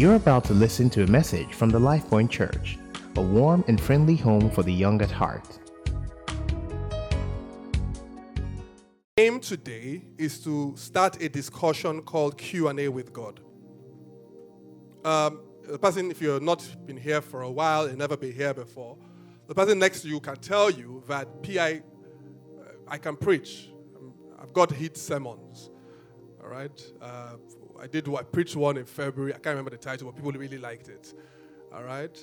You're about to listen to a message from the LifePoint Church, a warm and friendly home for the young at heart. aim today is to start a discussion called q&a with god. Um, the person if you've not been here for a while and never been here before the person next to you can tell you that pi uh, i can preach. Um, i've got hit sermons all right? Uh, i did i preached one in february i can't remember the title but people really liked it all right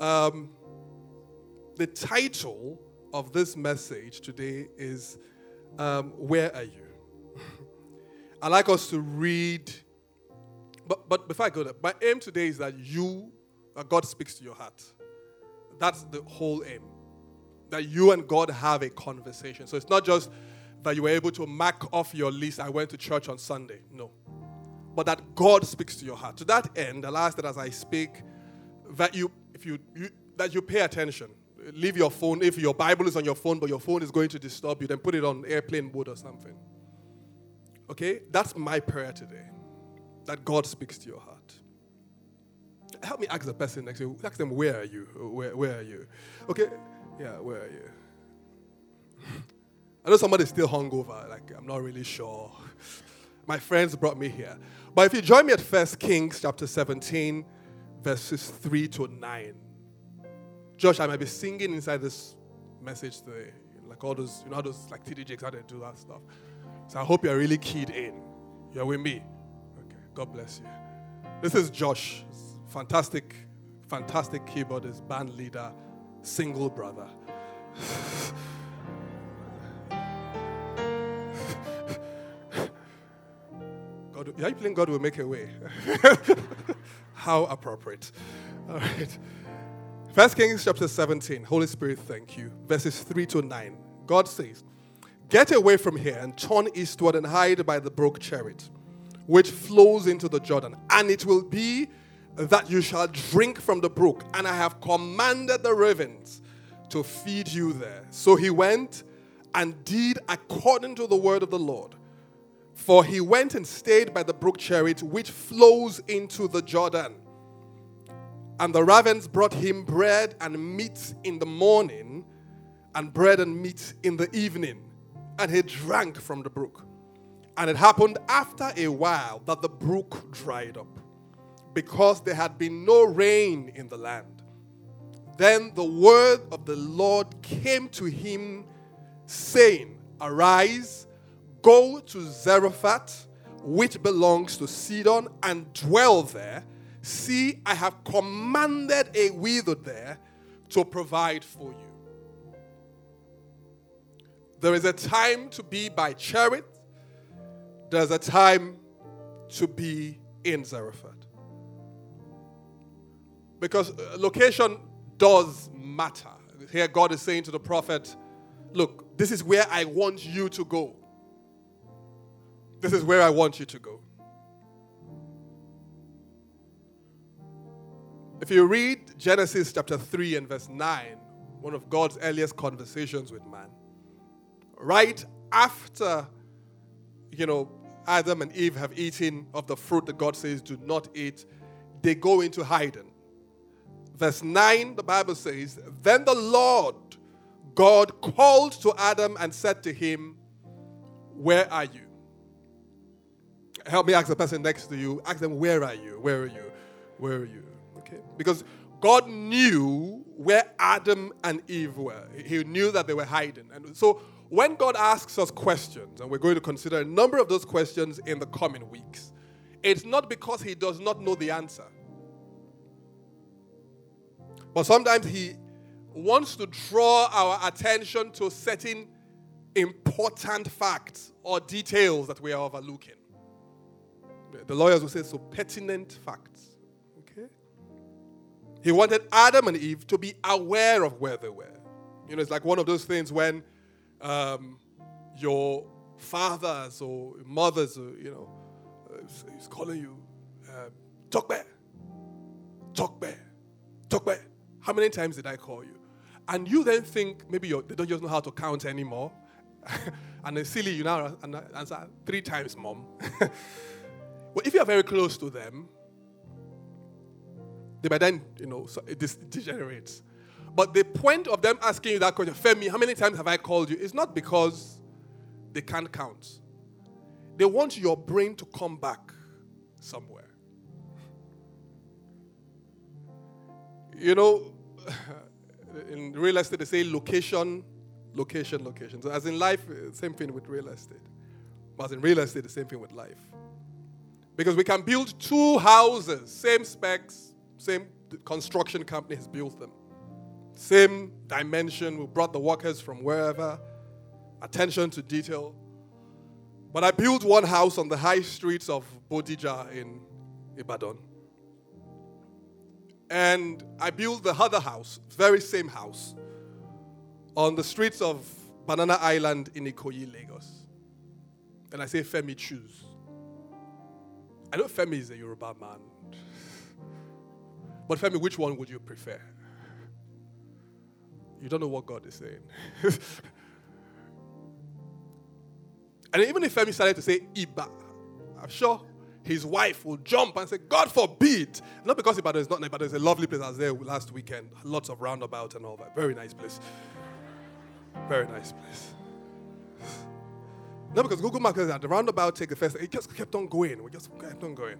um, the title of this message today is um, Where Are You? I'd like us to read, but, but before I go there, my aim today is that you, that God speaks to your heart. That's the whole aim. That you and God have a conversation. So it's not just that you were able to mark off your list, I went to church on Sunday. No. But that God speaks to your heart. To that end, I'll ask that as I speak, that you, if you, you that you pay attention. Leave your phone. If your Bible is on your phone, but your phone is going to disturb you, then put it on airplane mode or something. Okay? That's my prayer today. That God speaks to your heart. Help me ask the person next to you. Ask them, where are you? Where, where are you? Okay? Yeah, where are you? I know somebody's still hungover. Like, I'm not really sure. My friends brought me here. But if you join me at First Kings chapter 17, verses 3 to 9. Josh, I might be singing inside this message today. Like all those, you know, those like TD Jakes, how they do that stuff. So I hope you're really keyed in. You're with me. Okay. God bless you. This is Josh. Fantastic, fantastic keyboardist, band leader, single brother. God, are you playing God will make a way? How appropriate. All right. First Kings chapter 17. Holy Spirit, thank you. Verses 3 to 9. God says, Get away from here and turn eastward and hide by the brook Cherith, which flows into the Jordan. And it will be that you shall drink from the brook. And I have commanded the ravens to feed you there. So he went and did according to the word of the Lord. For he went and stayed by the brook Cherith, which flows into the Jordan. And the ravens brought him bread and meat in the morning, and bread and meat in the evening. And he drank from the brook. And it happened after a while that the brook dried up, because there had been no rain in the land. Then the word of the Lord came to him, saying, Arise, go to Zarephath, which belongs to Sidon, and dwell there. See, I have commanded a widow there to provide for you. There is a time to be by Cherith, there's a time to be in Zarephath. Because uh, location does matter. Here, God is saying to the prophet, Look, this is where I want you to go. This is where I want you to go. If you read Genesis chapter 3 and verse 9, one of God's earliest conversations with man, right after, you know, Adam and Eve have eaten of the fruit that God says do not eat, they go into hiding. Verse 9, the Bible says, Then the Lord God called to Adam and said to him, Where are you? Help me ask the person next to you. Ask them, Where are you? Where are you? Where are you? Okay? Because God knew where Adam and Eve were. He knew that they were hiding. And so when God asks us questions, and we're going to consider a number of those questions in the coming weeks, it's not because He does not know the answer. But sometimes He wants to draw our attention to certain important facts or details that we are overlooking. The lawyers will say so pertinent facts. Okay? He wanted Adam and Eve to be aware of where they were. You know, it's like one of those things when um, your fathers or mothers, you know, uh, is calling you, uh, talk back, talk back, talk back. How many times did I call you? And you then think maybe they don't just know how to count anymore. and it's silly, you now answer three times, mom. well, if you're very close to them, They by then, you know, so it degenerates. But the point of them asking you that question, Femi, how many times have I called you? Is not because they can't count. They want your brain to come back somewhere. You know, in real estate, they say location, location, location. So, as in life, eh, same thing with real estate. But as in real estate, the same thing with life. Because we can build two houses, same specs, same construction company has built them. Same dimension, we brought the workers from wherever, attention to detail. But I built one house on the high streets of Bodija in Ibadan. And I built the other house, very same house, on the streets of Banana Island in Ikoyi, Lagos. And I say, Femi, choose. I know Femi is a Yoruba man. But Femi, which one would you prefer? You don't know what God is saying. and even if Femi started to say Iba, I'm sure his wife will jump and say, God forbid. Not because Ibadan is not nice, but there's a lovely place I was there last weekend. Lots of roundabout and all that. Very nice place. Very nice place. No, because Google Maps at the roundabout take the first. It just kept on going. We just kept on going.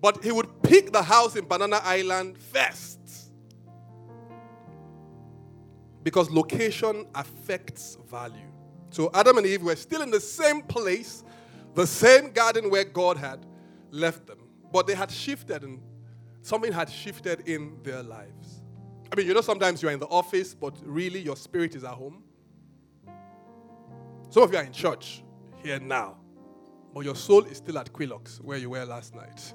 But he would pick the house in Banana Island first. Because location affects value. So Adam and Eve were still in the same place, the same garden where God had left them. But they had shifted and something had shifted in their lives. I mean, you know, sometimes you're in the office, but really your spirit is at home. Some of you are in church here now, but your soul is still at Quilox, where you were last night.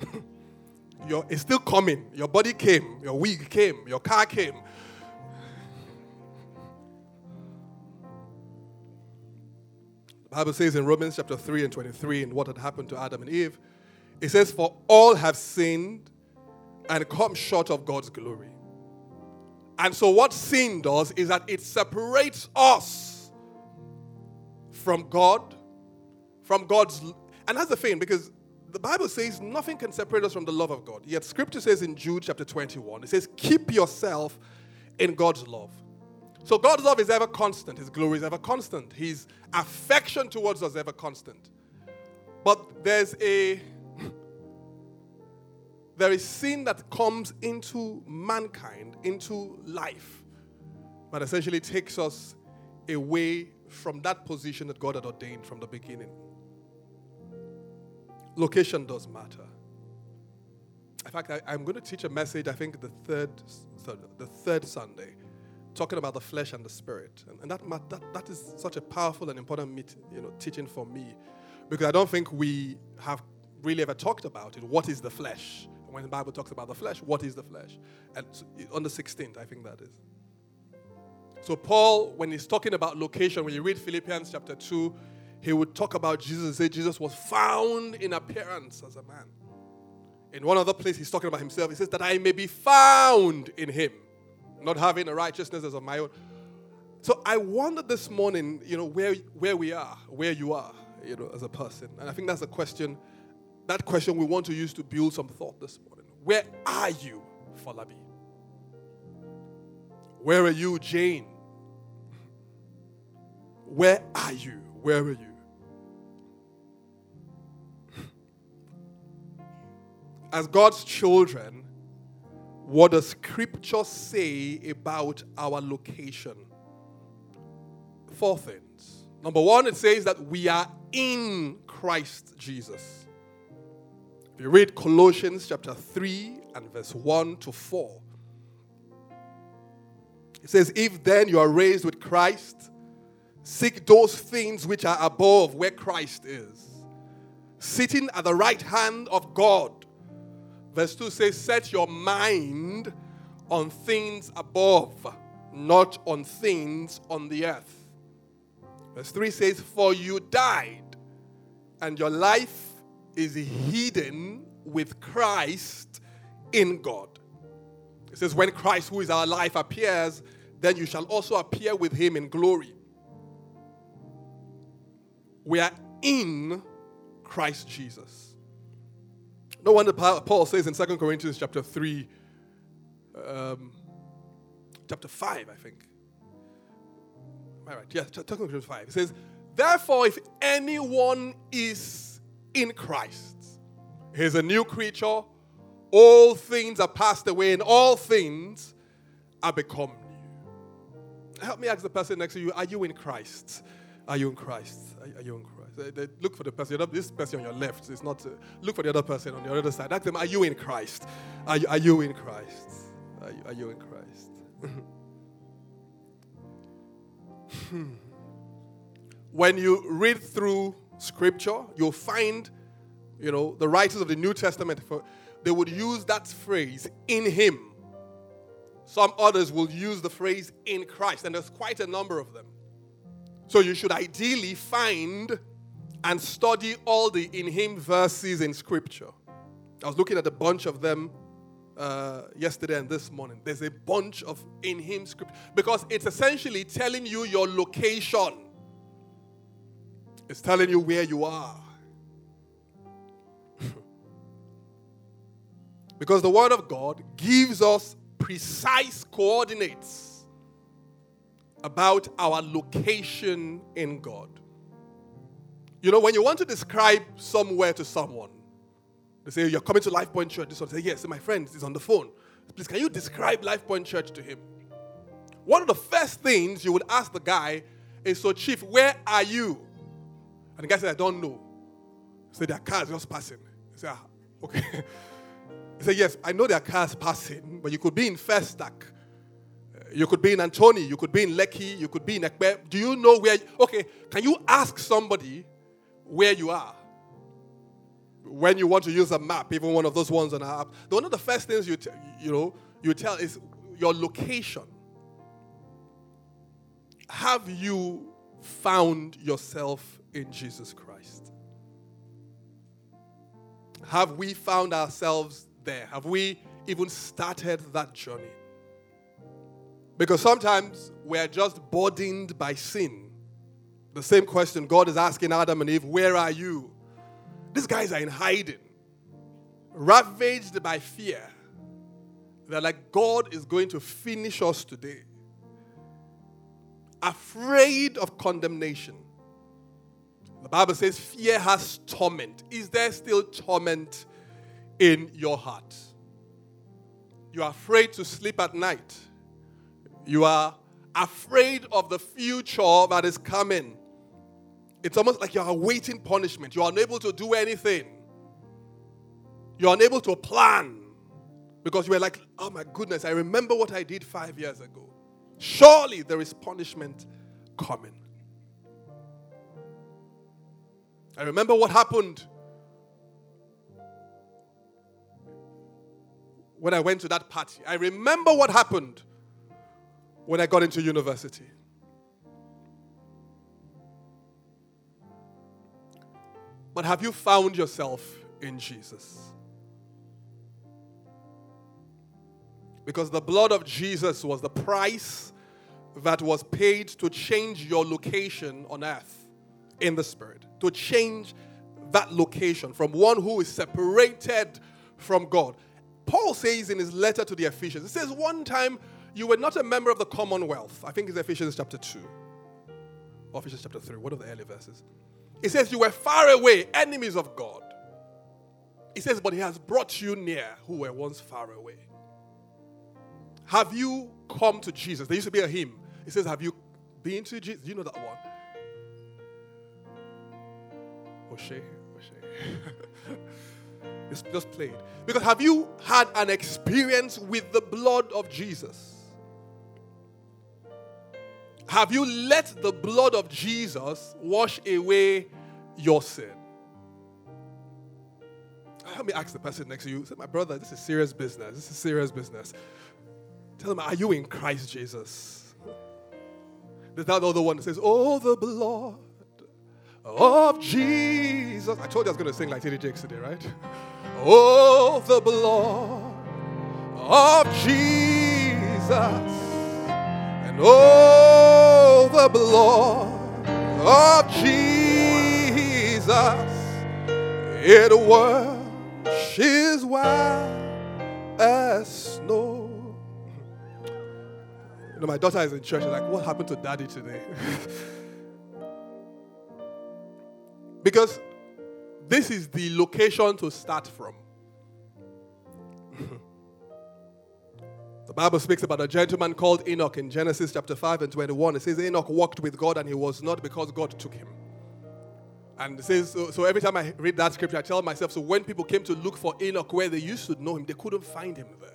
your, it's still coming. Your body came, your wig came, your car came, The Bible says in Romans chapter 3 and 23, and what had happened to Adam and Eve, it says, For all have sinned and come short of God's glory. And so, what sin does is that it separates us from God, from God's. And that's the thing, because the Bible says nothing can separate us from the love of God. Yet, scripture says in Jude chapter 21, it says, Keep yourself in God's love. So God's love is ever constant. His glory is ever constant. His affection towards us is ever constant. But there's a there is sin that comes into mankind, into life, that essentially takes us away from that position that God had ordained from the beginning. Location does matter. In fact, I, am going to teach a message. I think the third, the third Sunday talking about the flesh and the spirit. And, and that, that, that is such a powerful and important meet, you know, teaching for me because I don't think we have really ever talked about it. What is the flesh? When the Bible talks about the flesh, what is the flesh? And on the 16th, I think that is. So, Paul, when he's talking about location, when you read Philippians chapter 2, he would talk about Jesus and say Jesus was found in appearance as a man. In one other place, he's talking about himself. He says, That I may be found in him not having a righteousness as of my own. So I wonder this morning, you know, where, where we are, where you are, you know, as a person. And I think that's a question, that question we want to use to build some thought this morning. Where are you, Falabi? Where are you, Jane? Where are you? Where are you? As God's children, what does scripture say about our location? Four things. Number one, it says that we are in Christ Jesus. If you read Colossians chapter 3 and verse 1 to 4, it says, If then you are raised with Christ, seek those things which are above where Christ is, sitting at the right hand of God. Verse 2 says, Set your mind on things above, not on things on the earth. Verse 3 says, For you died, and your life is hidden with Christ in God. It says, When Christ, who is our life, appears, then you shall also appear with him in glory. We are in Christ Jesus. No wonder Paul says in 2 Corinthians chapter 3, um, chapter 5, I think. Am I right? Yeah, 2 Corinthians 5. It says, Therefore, if anyone is in Christ, he's a new creature. All things are passed away, and all things are become new. Help me ask the person next to you Are you in Christ? Are you in Christ? Are, you in Christ? look for the person. This person on your left is not. Uh, look for the other person on the other side. Ask them, Are you in Christ? Are you, are you in Christ? Are you, are you in Christ? when you read through scripture, you'll find, you know, the writers of the New Testament, for, they would use that phrase, in him. Some others will use the phrase, in Christ, and there's quite a number of them. So you should ideally find and study all the in him verses in scripture. I was looking at a bunch of them uh, yesterday and this morning. There's a bunch of in Him scripture because it's essentially telling you your location. It's telling you where you are. because the Word of God gives us precise coordinates about our location in God. You know, when you want to describe somewhere to someone, they say, You're coming to Life Point Church. This one say, Yes, my friend is on the phone. Please, can you describe Life Point Church to him? One of the first things you would ask the guy is, So, Chief, where are you? And the guy said, I don't know. He said, Their car's just passing. He said, ah, Okay. he said, Yes, I know their car's passing, but you could be in Festac. You could be in Antony, You could be in Lekki. You could be in Ekpe. Do you know where? Okay, can you ask somebody where you are? when you want to use a map, even one of those ones on our app, one of the first things you, t- you know, you tell is your location. Have you found yourself in Jesus Christ? Have we found ourselves there? Have we even started that journey? Because sometimes we're just burdened by sin. The same question God is asking Adam and Eve where are you? These guys are in hiding, ravaged by fear. They're like, God is going to finish us today. Afraid of condemnation. The Bible says fear has torment. Is there still torment in your heart? You are afraid to sleep at night. You are afraid of the future that is coming. It's almost like you're awaiting punishment. You're unable to do anything. You're unable to plan because you were like, oh my goodness, I remember what I did five years ago. Surely there is punishment coming. I remember what happened when I went to that party. I remember what happened when I got into university. But have you found yourself in Jesus? Because the blood of Jesus was the price that was paid to change your location on earth in the spirit, to change that location from one who is separated from God. Paul says in his letter to the Ephesians, he says, One time you were not a member of the commonwealth. I think it's Ephesians chapter 2 or Ephesians chapter 3, one of the early verses. It says, You were far away, enemies of God. It says, But He has brought you near who were once far away. Have you come to Jesus? There used to be a hymn. He says, Have you been to Jesus? You know that one? O'Shea, O'Shea. it's just played. Because have you had an experience with the blood of Jesus? Have you let the blood of Jesus wash away your sin? Let me ask the person next to you. Say, my brother, this is serious business. This is serious business. Tell them, are you in Christ Jesus? There's that other one that says, Oh, the blood of Jesus. I told you I was going to sing like T.D. Jakes today, right? Oh, the blood of Jesus. And oh, the blood of Jesus, it washes She's white as snow. You know, my daughter is in church. She's like, what happened to daddy today? because this is the location to start from. The Bible speaks about a gentleman called Enoch in Genesis chapter 5 and 21. It says Enoch walked with God and he was not because God took him. And it says, so, so, every time I read that scripture, I tell myself, so when people came to look for Enoch where they used to know him, they couldn't find him there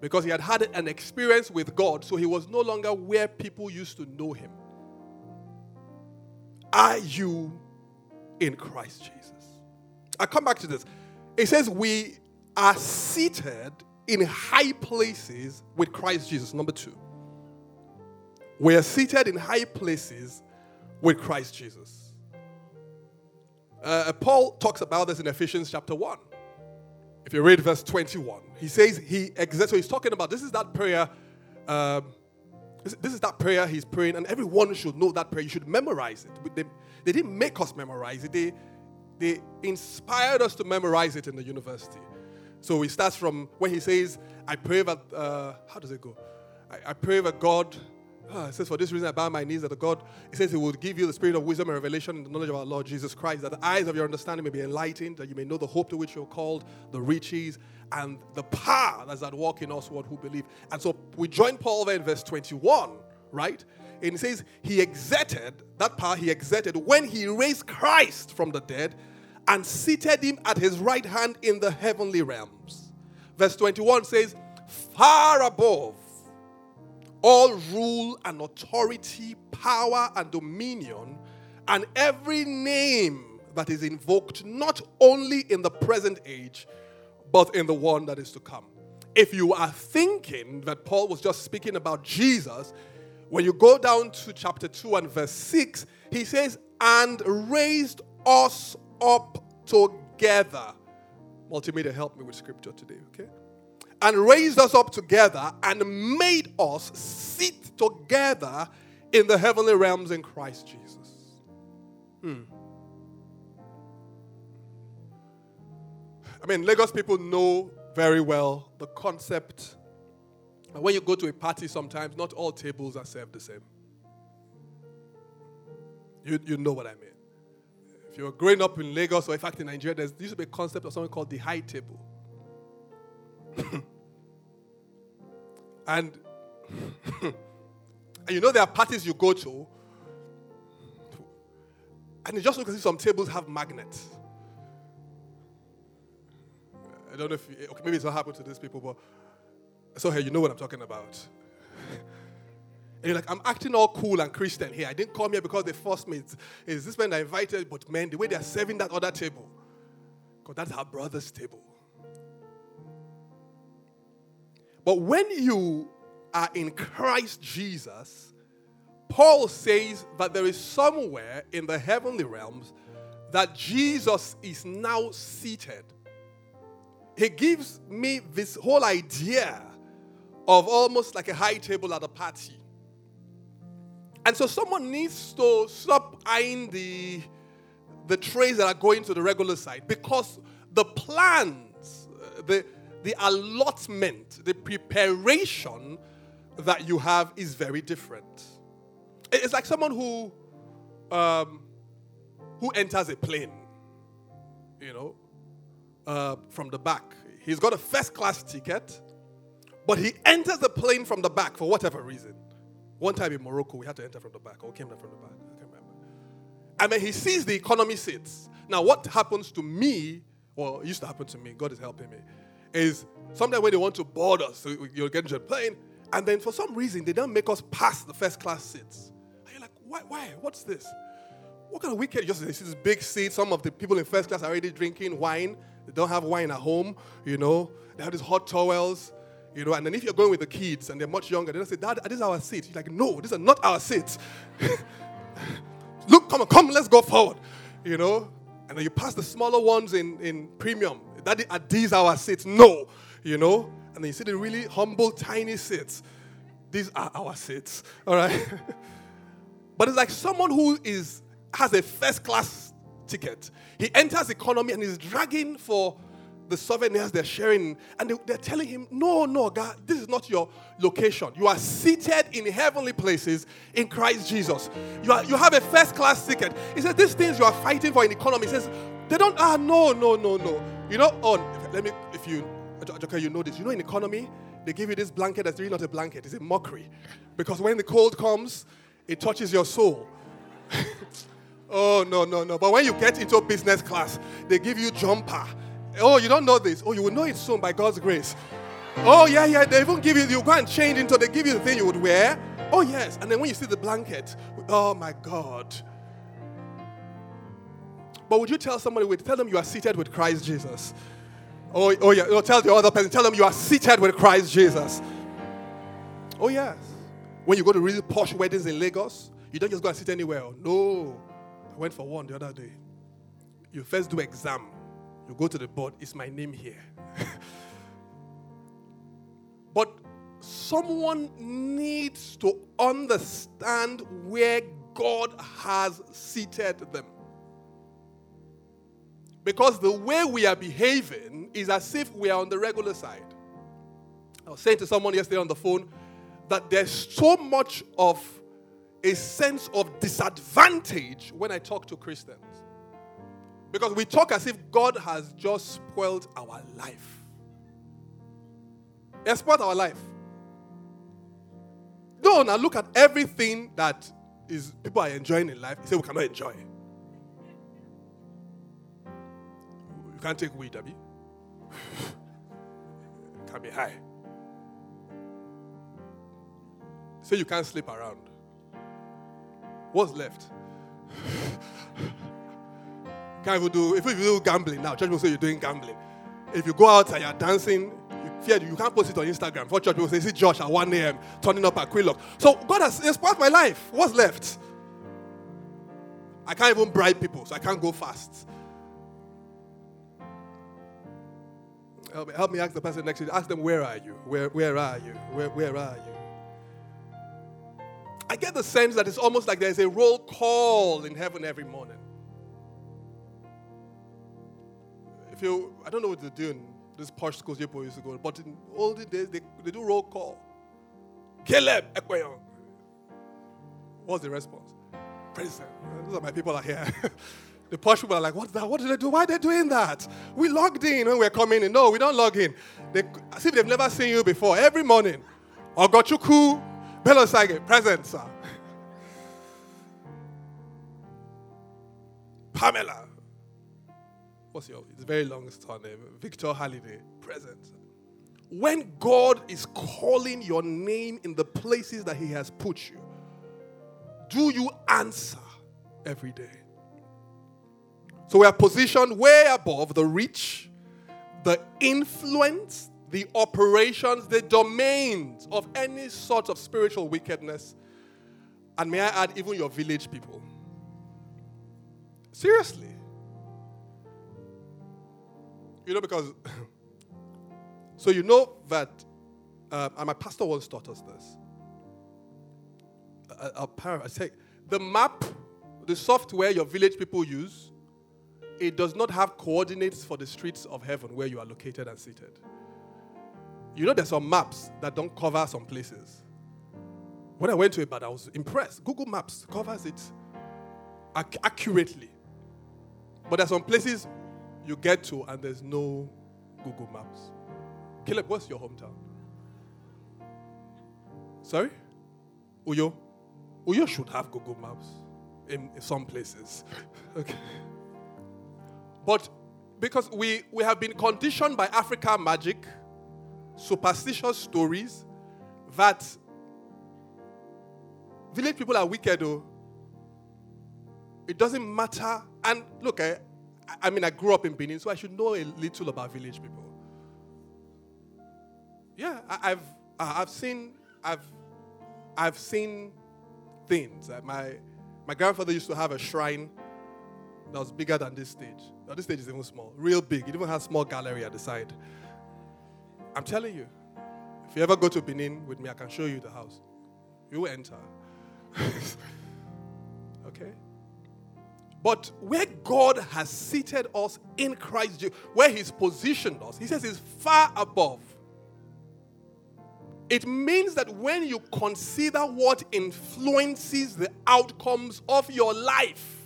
because he had had an experience with God, so he was no longer where people used to know him. Are you in Christ Jesus? I come back to this. It says, We are seated in high places with Christ Jesus. Number two, we are seated in high places with Christ Jesus. Uh, Paul talks about this in Ephesians chapter 1. If you read verse 21, he says he exists. So he's talking about this is that prayer. Um, this, is that prayer he's praying, and everyone should know that prayer. You should memorize it. They, they didn't make us memorize it, they, they inspired us to memorize it in the university. So he starts from when he says, I pray that, uh, how does it go? I, I pray that God Ah, it says, For this reason I bow my knees that God, it says, He will give you the spirit of wisdom and revelation and the knowledge of our Lord Jesus Christ, that the eyes of your understanding may be enlightened, that you may know the hope to which you're called, the riches, and the power that's at work in us, what who believe. And so we join Paul there in verse 21, right? And he says, He exerted, that power he exerted when he raised Christ from the dead and seated him at his right hand in the heavenly realms. Verse 21 says, Far above all rule and authority, power and dominion, and every name that is invoked not only in the present age, but in the one that is to come. If you are thinking that Paul was just speaking about Jesus, when you go down to chapter 2 and verse 6, he says, and raised us up together. Multimedia, help me with scripture today, okay? and raised us up together and made us sit together in the heavenly realms in Christ Jesus. Hmm. I mean, Lagos people know very well the concept. When you go to a party, sometimes not all tables are served the same. You, you know what I mean. If you're growing up in Lagos or in fact in Nigeria, there used to be a concept of something called the high table. and, and you know there are parties you go to, and you just look at some tables have magnets. I don't know if you, okay, maybe it's not happened to these people, but so hey, you know what I'm talking about. And you're like, I'm acting all cool and Christian here. I didn't come here because they forced me. It's, it's this man I invited, but man, the way they're serving that other table, because that's our brother's table. But when you are in Christ Jesus, Paul says that there is somewhere in the heavenly realms that Jesus is now seated. He gives me this whole idea of almost like a high table at a party. And so someone needs to stop eyeing the, the trays that are going to the regular side because the plans, the, the allotment, the preparation that you have is very different. It's like someone who um, who enters a plane, you know, uh, from the back. He's got a first class ticket, but he enters the plane from the back for whatever reason. One time in Morocco, we had to enter from the back, or came from the back. I can't remember. And then he sees the economy seats. Now, what happens to me, or used to happen to me, God is helping me, is sometimes when they want to board us, so you're getting to a plane, and then for some reason they don't make us pass the first class seats. And you're like, why? Why? What's this? What kind of wicked? Just this big seat. Some of the people in first class are already drinking wine. They don't have wine at home. You know, they have these hot towels. You know, and then if you're going with the kids and they're much younger, they don't say, "Dad, this is our seat." You're like, "No, these are not our seats." Look, come on, come, let's go forward. You know, and then you pass the smaller ones in in premium that are these our seats? No, you know. And then you see the really humble, tiny seats. These are our seats, all right. but it's like someone who is has a first class ticket. He enters economy and is dragging for the souvenirs they're sharing, and they, are telling him, No, no, God, this is not your location. You are seated in heavenly places in Christ Jesus. You, are, you have a first class ticket. He says, These things you are fighting for in economy. He says, They don't, ah, no, no, no, no. You know, oh, let me, if you, okay, you know this. You know, in economy, they give you this blanket that's really not a blanket, it's a mockery. Because when the cold comes, it touches your soul. oh, no, no, no. But when you get into business class, they give you jumper Oh, you don't know this. Oh, you will know it soon by God's grace. Oh, yeah, yeah. They even give you, you go and change into, they give you the thing you would wear. Oh, yes. And then when you see the blanket, oh my God. But would you tell somebody, would tell them you are seated with Christ Jesus? Oh, oh yeah. No, tell the other person, tell them you are seated with Christ Jesus. Oh, yes. When you go to really posh weddings in Lagos, you don't just go and sit anywhere. No. I went for one the other day. You first do exam. You go to the board, it's my name here? but someone needs to understand where God has seated them. Because the way we are behaving is as if we are on the regular side. I was saying to someone yesterday on the phone that there's so much of a sense of disadvantage when I talk to Christians. Because we talk as if God has just spoiled our life. He has spoiled our life. No, now look at everything that is people are enjoying in life. You say we cannot enjoy. You can't take weed, Abby. can be high. Say you can't sleep around. What's left? Can't even do, if you do gambling now, church will say you're doing gambling. If you go out and you're dancing, you can't post it on Instagram. For church people say, see Josh at 1 a.m. turning up at Quilox. So God has inspired my life. What's left? I can't even bribe people, so I can't go fast. Help me, help me ask the person next to you. Ask them, where are you? Where, where are you? Where, where are you? I get the sense that it's almost like there's a roll call in heaven every morning. If you, I don't know what they're doing, this posh schools people used to go, but in olden days, they, they do roll call. Caleb Ekweyon. What's the response? President. Those are my people are here. the posh people are like, what's that? What did they do? Why are they doing that? We logged in when we're coming in. No, we don't log in. They, as if they've never seen you before. Every morning. Ogochukwu, Belosage, present, sir. Pamela, what's your, it's very long name. Victor Halliday, present. When God is calling your name in the places that He has put you, do you answer every day? So we are positioned way above the reach, the influence, the operations, the domains of any sort of spiritual wickedness. And may I add, even your village people. Seriously. You know, because, so you know that, uh, and my pastor once taught us this. I say, the map, the software your village people use, it does not have coordinates for the streets of heaven where you are located and seated. You know, there's some maps that don't cover some places. When I went to Ibadan, I was impressed. Google Maps covers it ac- accurately. But there's some places you get to and there's no Google Maps. Caleb, what's your hometown? Sorry? Uyo? Uyo should have Google Maps in, in some places. okay. But because we, we have been conditioned by Africa magic, superstitious stories, that village people are wicked, though. It doesn't matter. And look, eh, I mean, I grew up in Benin, so I should know a little about village people. Yeah, I, have I've seen I've I've seen things. Uh, my my grandfather used to have a shrine that was bigger than this stage. Now this stage is even small, real big. It even has small gallery at the side. I'm telling you, if you ever go to Benin with me, I can show you the house. You enter. okay. But where God has seated us in Christ Jesus, where He's positioned us, He says is far above. It means that when you consider what influences the outcomes of your life,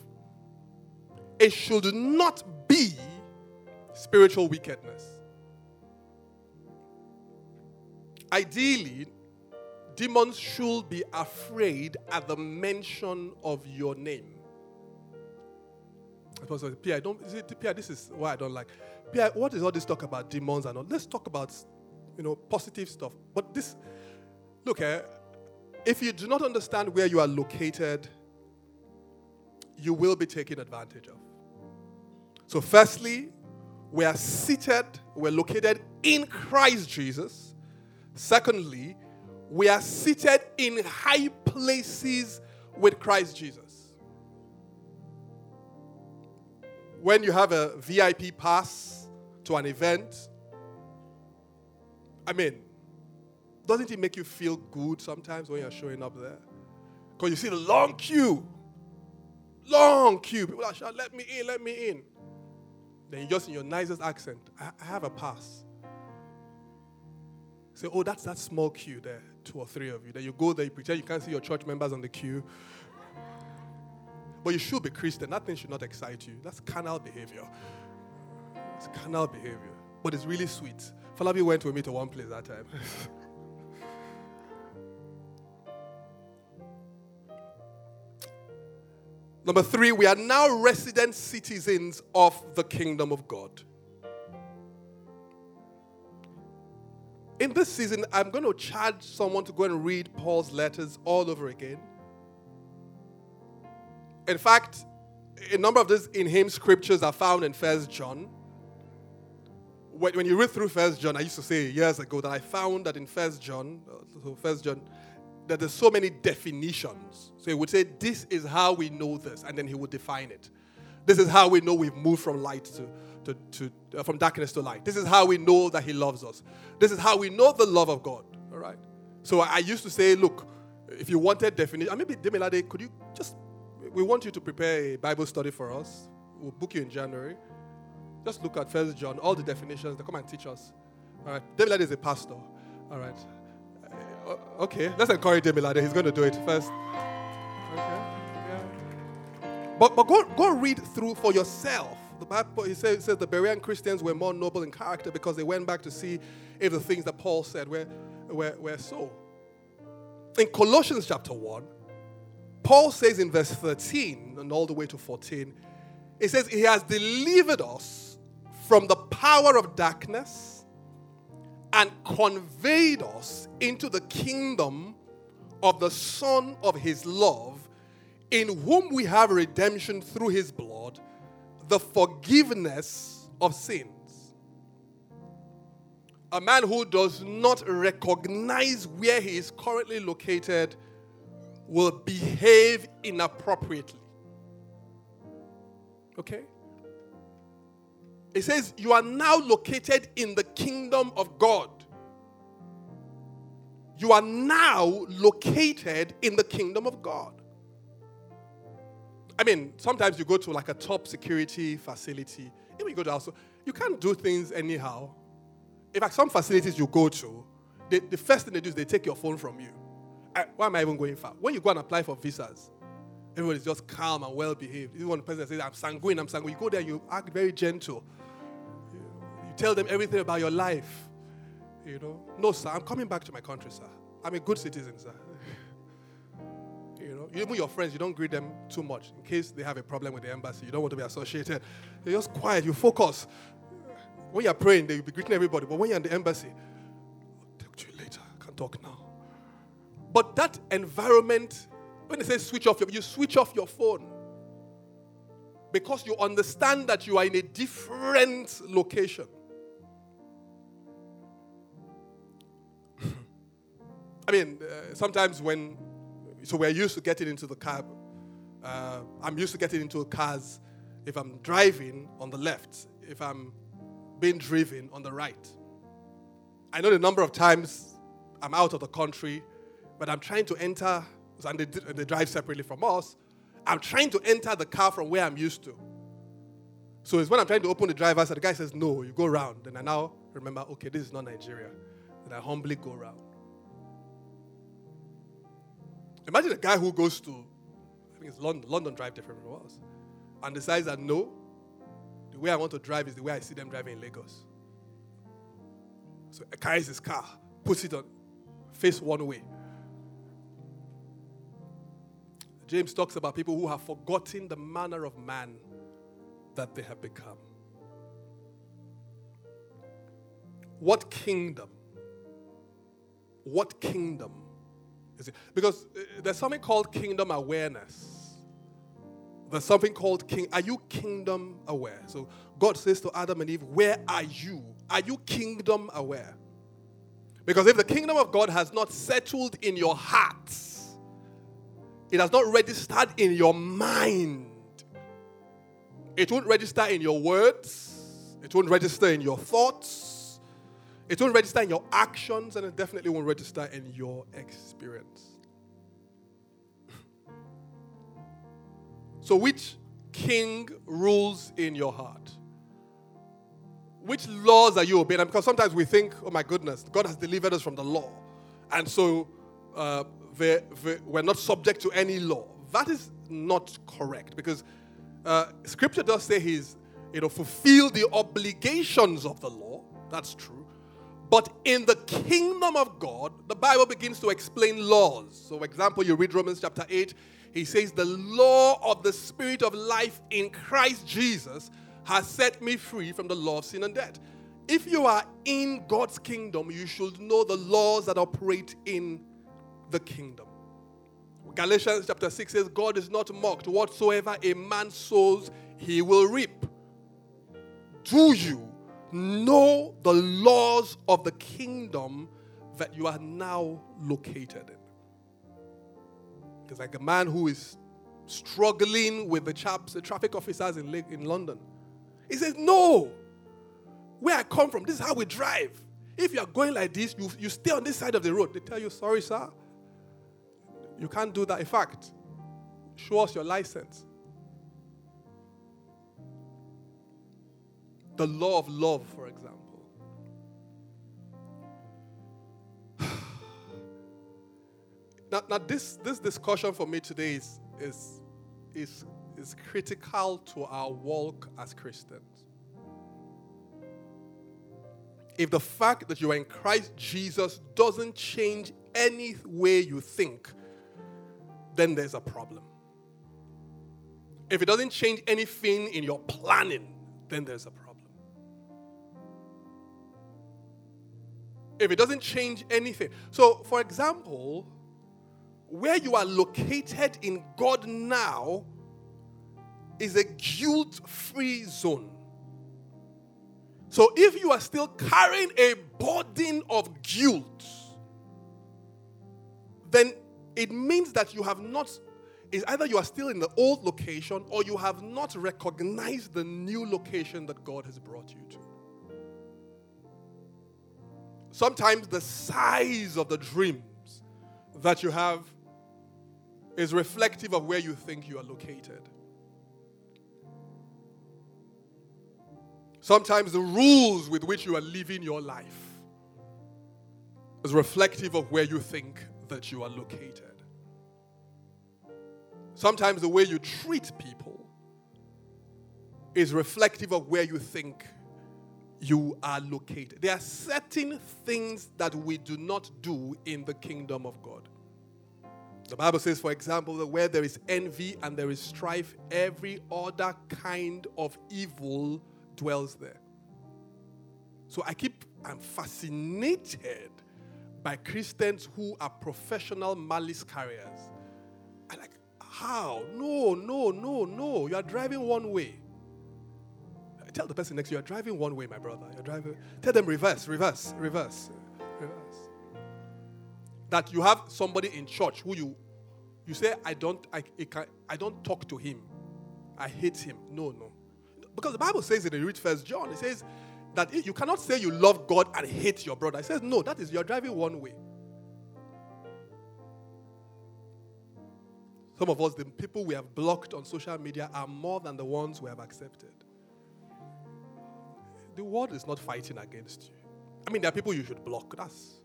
it should not be spiritual wickedness. Ideally, demons should be afraid at the mention of your name. Pierre, I don't, Pierre, this is why I don't like. Pierre, what is all this talk about demons and all? Let's talk about, you know, positive stuff. But this, look, eh, if you do not understand where you are located, you will be taken advantage of. So, firstly, we are seated, we're located in Christ Jesus. Secondly, we are seated in high places with Christ Jesus. When you have a VIP pass to an event, I mean, doesn't it make you feel good sometimes when you're showing up there? Because you see the long queue. Long queue. People are shouting, let me in, let me in. Then you just in your nicest accent, I, I have a pass. Say, oh, that's that small queue there, two or three of you. Then you go there, you pretend you can't see your church members on the queue. But you should be Christian. That thing should not excite you. That's carnal behavior. It's carnal behavior. But it's really sweet. Falabi went with me to one place that time. Number three, we are now resident citizens of the kingdom of God. In this season, I'm going to charge someone to go and read Paul's letters all over again. In fact, a number of these in him scriptures are found in First John. When you read through First John, I used to say years ago that I found that in First John, uh, so First John, that there's so many definitions. So he would say, "This is how we know this," and then he would define it. This is how we know we've moved from light to, to, to uh, from darkness to light. This is how we know that He loves us. This is how we know the love of God. All right. So I used to say, look, if you wanted definition, I maybe Demilade, could you just we want you to prepare a Bible study for us. We'll book you in January. Just look at First John, all the definitions. They come and teach us. All right. Demilade is a pastor. All right. Uh, okay. Let's encourage Demilade. He's going to do it first. Okay. Yeah. But, but go, go read through for yourself. The Bible, he says, says the Berean Christians were more noble in character because they went back to see if the things that Paul said were, were, were so. In Colossians chapter 1, Paul says in verse 13 and all the way to 14, it says, He has delivered us from the power of darkness and conveyed us into the kingdom of the Son of His love, in whom we have redemption through His blood, the forgiveness of sins. A man who does not recognize where he is currently located will behave inappropriately. Okay? It says, You are now located in the kingdom of God. You are now located in the kingdom of God. I mean, sometimes you go to like a top security facility. Even you go to also, you can't do things anyhow. In fact, some facilities you go to, they, the first thing they do is they take your phone from you. I, why am I even going far? When you go and apply for visas, everybody's just calm and well behaved. Even one person says, I'm sanguine, I'm sanguine. You go there, you act very gentle. You, you tell them everything about your life. You know, no, sir, I'm coming back to my country, sir. I'm a good citizen, sir. you know, even your friends, you don't greet them too much in case they have a problem with the embassy. You don't want to be associated. You're just quiet, you focus. When you're praying, they'll be greeting everybody. But when you're in the embassy, I'll talk to you later. I can't talk now. But that environment, when they say switch off, you switch off your phone because you understand that you are in a different location. I mean, uh, sometimes when, so we're used to getting into the cab. Uh, I'm used to getting into cars if I'm driving on the left, if I'm being driven on the right. I know the number of times I'm out of the country but I'm trying to enter, and they, they drive separately from us, I'm trying to enter the car from where I'm used to. So it's when I'm trying to open the driver's side, the guy says, No, you go around. Then I now remember, okay, this is not Nigeria. Then I humbly go around. Imagine a guy who goes to, I think it's London, London drive different from us, and decides that no, the way I want to drive is the way I see them driving in Lagos. So he carries his car, puts it on, face one way. James talks about people who have forgotten the manner of man that they have become. What kingdom? What kingdom is it? Because uh, there's something called kingdom awareness. There's something called king. Are you kingdom aware? So God says to Adam and Eve, Where are you? Are you kingdom aware? Because if the kingdom of God has not settled in your hearts, it has not registered in your mind, it won't register in your words, it won't register in your thoughts, it won't register in your actions, and it definitely won't register in your experience. so, which king rules in your heart? Which laws are you obeying? Because sometimes we think, oh my goodness, God has delivered us from the law. And so uh, we're not subject to any law. That is not correct because uh, scripture does say he's, you know, fulfilled the obligations of the law. That's true. But in the kingdom of God, the Bible begins to explain laws. So, for example, you read Romans chapter 8, he says, The law of the Spirit of life in Christ Jesus has set me free from the law of sin and death. If you are in God's kingdom, you should know the laws that operate in the kingdom. Galatians chapter 6 says, God is not mocked. Whatsoever a man sows, he will reap. Do you know the laws of the kingdom that you are now located in? It's like a man who is struggling with the chaps, the traffic officers in, in London. He says, No. Where I come from, this is how we drive. If you are going like this, you, you stay on this side of the road. They tell you, Sorry, sir. You can't do that. In fact, show us your license. The law of love, for example. now, now this, this discussion for me today is, is, is is critical to our walk as Christians. If the fact that you are in Christ Jesus doesn't change any way you think, then there's a problem. If it doesn't change anything in your planning, then there's a problem. If it doesn't change anything. So, for example, where you are located in God now is a guilt free zone. So if you are still carrying a burden of guilt, then it means that you have not, is either you are still in the old location or you have not recognized the new location that God has brought you to. Sometimes the size of the dreams that you have is reflective of where you think you are located. Sometimes the rules with which you are living your life is reflective of where you think that you are located. Sometimes the way you treat people is reflective of where you think you are located. There are certain things that we do not do in the kingdom of God. The Bible says, for example, that where there is envy and there is strife, every other kind of evil dwells there. So I keep, I'm fascinated by Christians who are professional malice carriers. I like, how? No, no, no, no. You are driving one way. Tell the person next to you, you're driving one way, my brother. You're driving. Tell them reverse, reverse, reverse, reverse. That you have somebody in church who you you say, I don't, I, can, I don't talk to him. I hate him. No, no. Because the Bible says in the read first John, it says that you cannot say you love God and hate your brother. It says, no, that is you're driving one way. Some of us, the people we have blocked on social media are more than the ones we have accepted. The world is not fighting against you. I mean, there are people you should block. That's.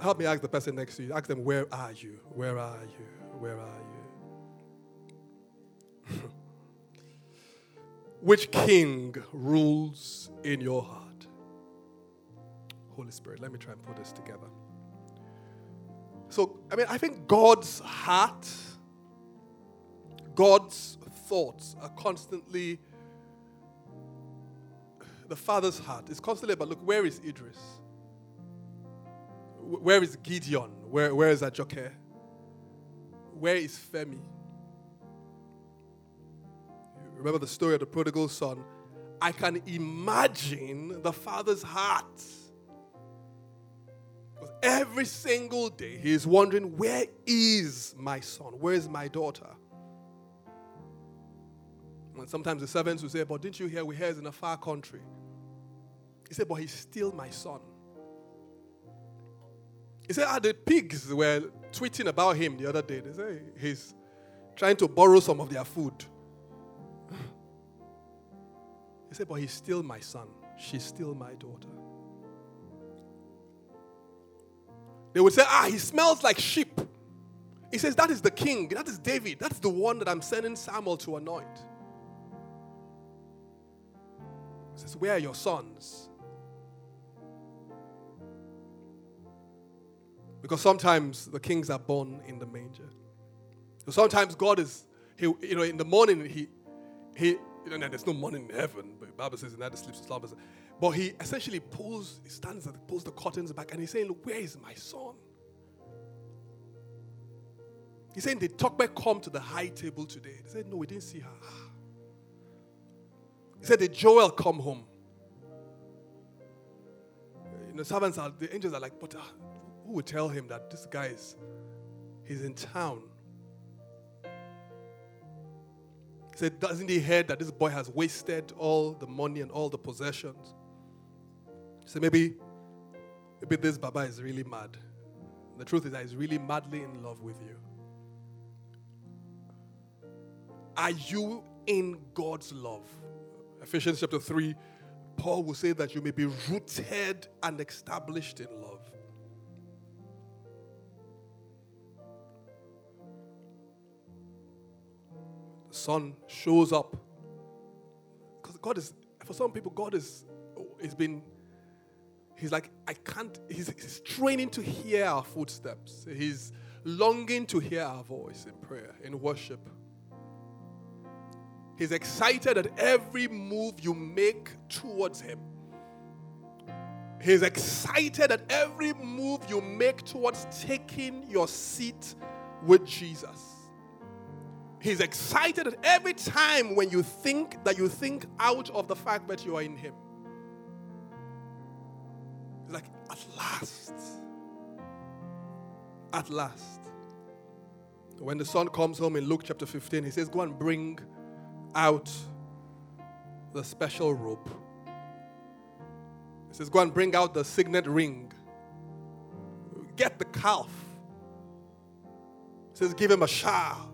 Help me ask the person next to you. Ask them, Where are you? Where are you? Where are you? Which king rules in your heart? Holy Spirit, let me try and put this together. So, I mean, I think God's heart, God's thoughts are constantly, the Father's heart is constantly about look, where is Idris? Where is Gideon? Where, where is Ajoke? Where is Femi? Remember the story of the prodigal son? I can imagine the father's heart Because every single day, he is wondering, Where is my son? Where is my daughter? And sometimes the servants will say, But didn't you hear we hear he's in a far country? He said, But he's still my son. He said, Ah, the pigs were tweeting about him the other day. They say he's trying to borrow some of their food. He said, But he's still my son. She's still my daughter. They would say, Ah, he smells like sheep. He says, That is the king. That is David. That's the one that I'm sending Samuel to anoint. He says, Where are your sons? Because sometimes the kings are born in the manger. Sometimes God is, he, you know, in the morning, he, he, you know, there's no morning in heaven, but the Bible says, in that sleeps and slumbers. But he essentially pulls, he stands and pulls the curtains back and he's saying, Look, Where is my son? He's saying, Did Tokbe come to the high table today? They said, No, we didn't see her. He said, Did Joel come home? You know, servants are, the angels are like, But uh, who would tell him that this guy is, he's in town? Said, Doesn't he hear that this boy has wasted all the money and all the possessions? So maybe, maybe this Baba is really mad. The truth is that he's really madly in love with you. Are you in God's love? Ephesians chapter 3, Paul will say that you may be rooted and established in love. Son shows up. Because God is, for some people, God is, has been He's like, I can't, he's, he's training to hear our footsteps. He's longing to hear our voice in prayer, in worship. He's excited at every move you make towards Him. He's excited at every move you make towards taking your seat with Jesus. He's excited at every time when you think that you think out of the fact that you are in Him He's like, at last. At last. When the son comes home in Luke chapter 15, he says, Go and bring out the special rope. He says, Go and bring out the signet ring. Get the calf. He says, Give him a shower.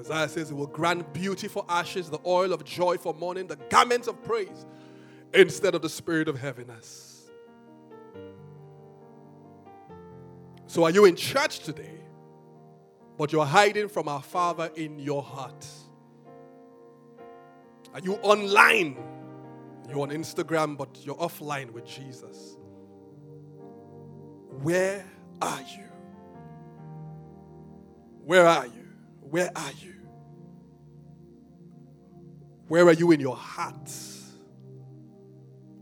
Isaiah says, He will grant beauty for ashes, the oil of joy for mourning, the garments of praise instead of the spirit of heaviness. So, are you in church today, but you're hiding from our Father in your heart? Are you online? You're on Instagram, but you're offline with Jesus. Where are you? Where are you? Where are you? Where are you in your heart?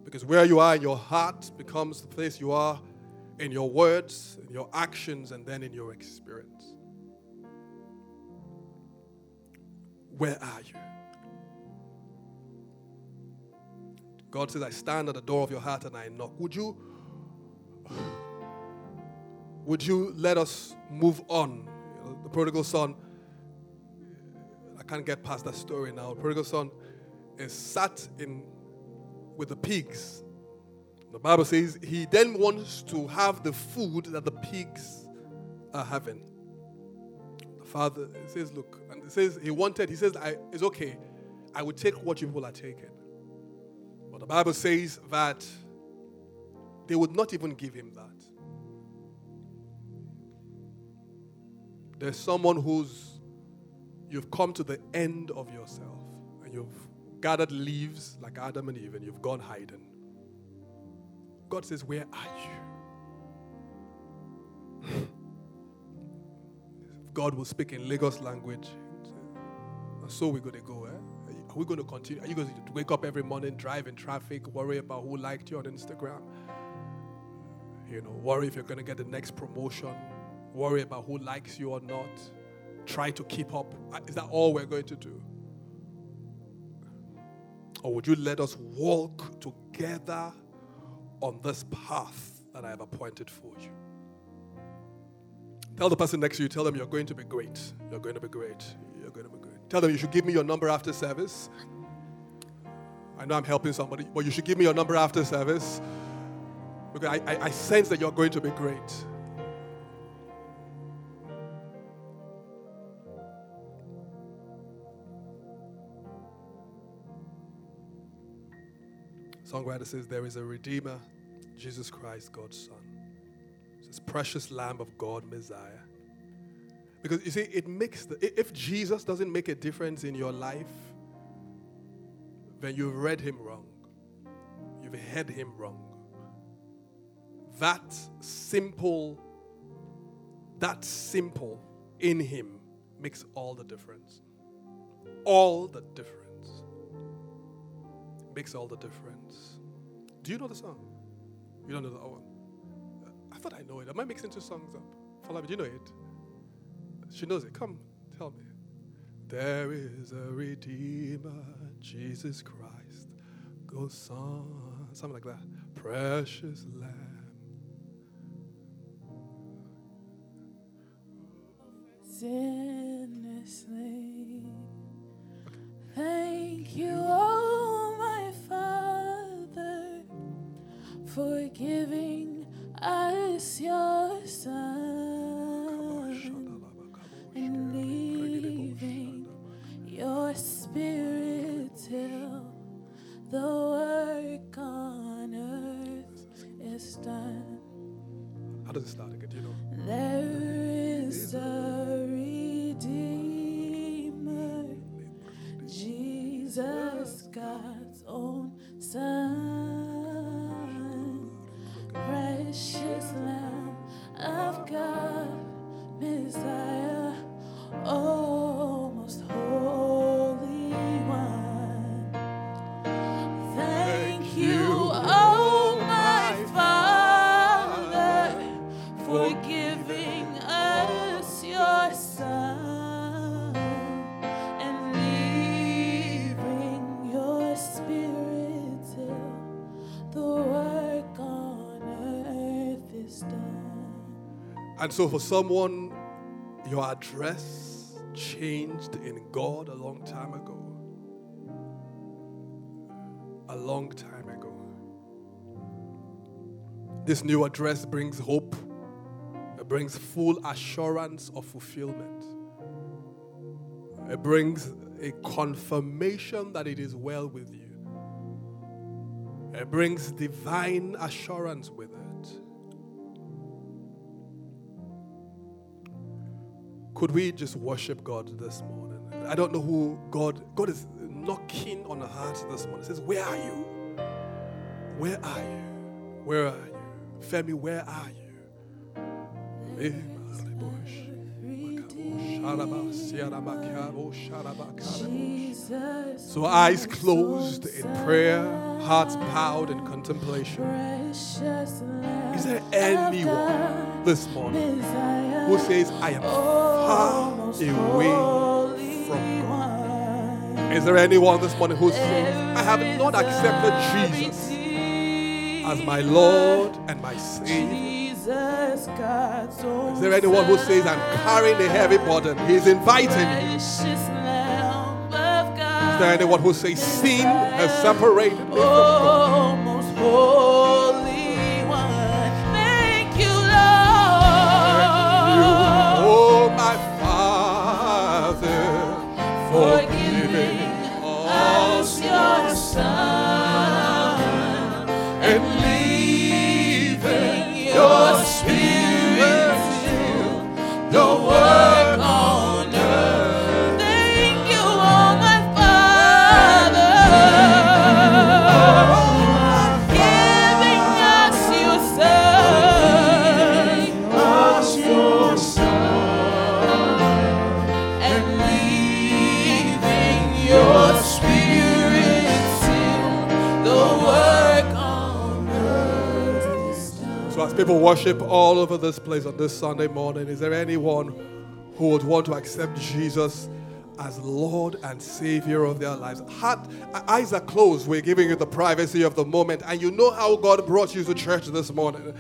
Because where you are in your heart becomes the place you are in your words, in your actions, and then in your experience. Where are you? God says, I stand at the door of your heart and I knock. Would you would you let us move on? The prodigal son, can't get past that story now. Prodigal son is sat in with the pigs. The Bible says he then wants to have the food that the pigs are having. The father says, Look, and says he wanted, he says, It's okay. I will take what you people are taking. But the Bible says that they would not even give him that. There's someone who's you've come to the end of yourself and you've gathered leaves like Adam and Eve and you've gone hiding. God says, Where are you? God will speak in Lagos language. So we're going to go. Eh? Are we going to continue? Are you going to wake up every morning, drive in traffic, worry about who liked you on Instagram? You know, worry if you're going to get the next promotion, worry about who likes you or not, try to keep up. Uh, is that all we're going to do? Or would you let us walk together on this path that I have appointed for you? Tell the person next to you, tell them you're going to be great. You're going to be great. You're going to be great. Tell them you should give me your number after service. I know I'm helping somebody, but you should give me your number after service because I, I, I sense that you're going to be great. Songwriter says, There is a Redeemer, Jesus Christ, God's Son. This precious Lamb of God, Messiah. Because you see, it makes the, if Jesus doesn't make a difference in your life, then you've read him wrong. You've heard him wrong. That simple, that simple in him makes all the difference. All the difference makes all the difference. Do you know the song? You don't know the one? Uh, I thought I know it. Am I mixing two songs up? Follow me. Do you know it? She knows it. Come, tell me. There is a Redeemer, Jesus Christ. Go on. Something like that. Precious Lamb. Sinlessly. Thank you, for And so, for someone, your address changed in God a long time ago. A long time ago. This new address brings hope, it brings full assurance of fulfillment, it brings a confirmation that it is well with you, it brings divine assurance with it. Could we just worship God this morning? I don't know who God God is knocking on the heart this morning. He says, Where are you? Where are you? Where are you? Femi, where are you? So eyes closed in prayer, hearts bowed in contemplation. Is there anyone this morning who says, I am far away from God? Is there anyone this morning who says, I have not accepted Jesus as my Lord and my Savior? Jesus, God's own Is there anyone who says, I'm carrying a heavy burden? He's inviting you. precious Lamb of God. Is there anyone who says, Sin has separated me from God? Oh, worship all over this place on this Sunday morning, is there anyone who would want to accept Jesus as Lord and Savior of their lives? Heart, eyes are closed. We're giving you the privacy of the moment, and you know how God brought you to church this morning.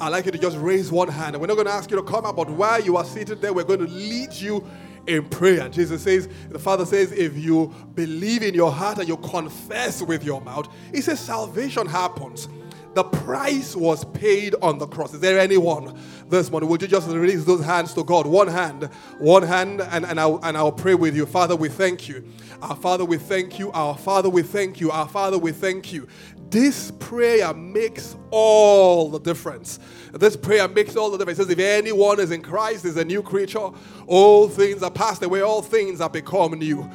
I'd like you to just raise one hand, and we're not going to ask you to come up, but while you are seated there, we're going to lead you in prayer. Jesus says, the Father says, if you believe in your heart and you confess with your mouth, He says salvation happens. The price was paid on the cross. Is there anyone this morning? Would you just release those hands to God? One hand, one hand, and, and, I'll, and I'll pray with you. Father, we thank you. Our Father, we thank you. Our Father, we thank you. Our Father, we thank you. This prayer makes all the difference. This prayer makes all the difference. It says, if anyone is in Christ, is a new creature. All things are passed away, all things are become new.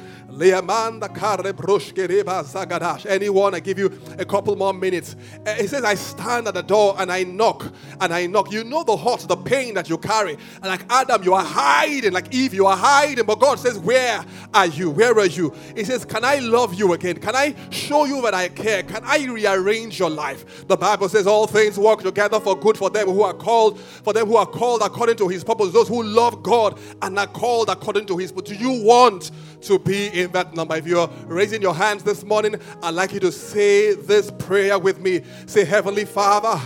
Reba zagadash. Anyone, I give you a couple more minutes. Eh, he says, I stand at the door and I knock, and I knock. You know the hurt, the pain that you carry. And like Adam, you are hiding, like Eve, you are hiding. But God says, Where are you? Where are you? He says, Can I love you again? Can I show you that I care? Can I rearrange your life? The Bible says, All things work together for good for them who are called, for them who are called according to his purpose, those who love God and are called according to his purpose. Do you want to be in that number? If you're raising your hands this morning, I'd like you to say this prayer with me. Say, Heavenly Father,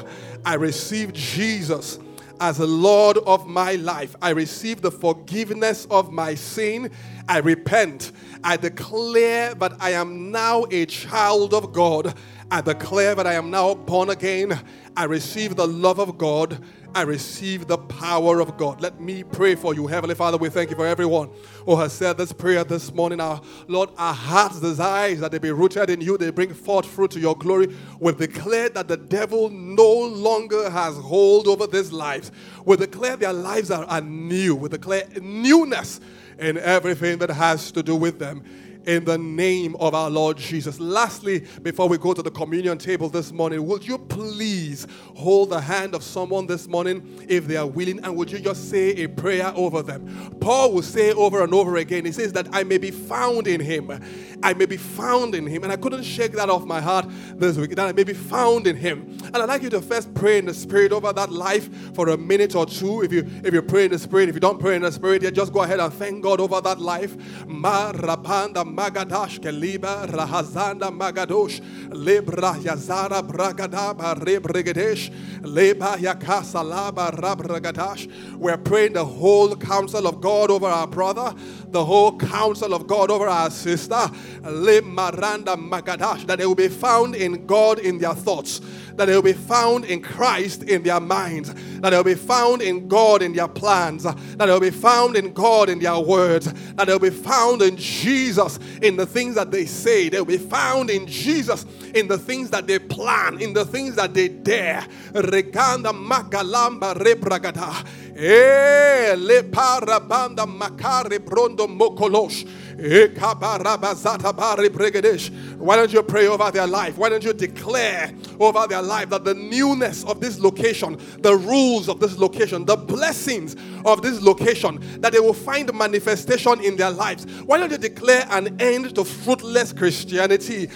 I receive Jesus as the Lord of my life. I receive the forgiveness of my sin. I repent. I declare that I am now a child of God. I declare that I am now born again. I receive the love of God. I receive the power of God. Let me pray for you. Heavenly Father, we thank you for everyone who has said this prayer this morning. Our Lord, our hearts desire is that they be rooted in you, they bring forth fruit to your glory. We declare that the devil no longer has hold over these lives. We declare their lives are, are new. We declare newness in everything that has to do with them in the name of our Lord Jesus. Lastly, before we go to the communion table this morning, would you please hold the hand of someone this morning if they are willing and would you just say a prayer over them? Paul will say over and over again, he says that I may be found in him. I may be found in him. And I couldn't shake that off my heart this week, that I may be found in him. And I'd like you to first pray in the spirit over that life for a minute or two. If you if you pray in the spirit, if you don't pray in the spirit, yeah, just go ahead and thank God over that life. Magadash keliba rahazanda magadosh lebra yazara bragadaba rebrigadesh leba yakasa laba rabragadash. We're praying the whole counsel of God over our brother, the whole counsel of God over our sister, le maranda magadash, that they will be found in God in their thoughts that they will be found in Christ in their minds, that they will be found in God in their plans, that they will be found in God in their words, that they will be found in Jesus in the things that they say, they will be found in Jesus in the things that they plan, in the things that they dare. Reganda magalamba rebragada. Eh, le parabanda makare brondo mokolosh. Eh. Why don't you pray over their life? Why don't you declare over their life that the newness of this location, the rules of this location, the blessings of this location, that they will find manifestation in their lives? Why don't you declare an end to fruitless Christianity? Eh.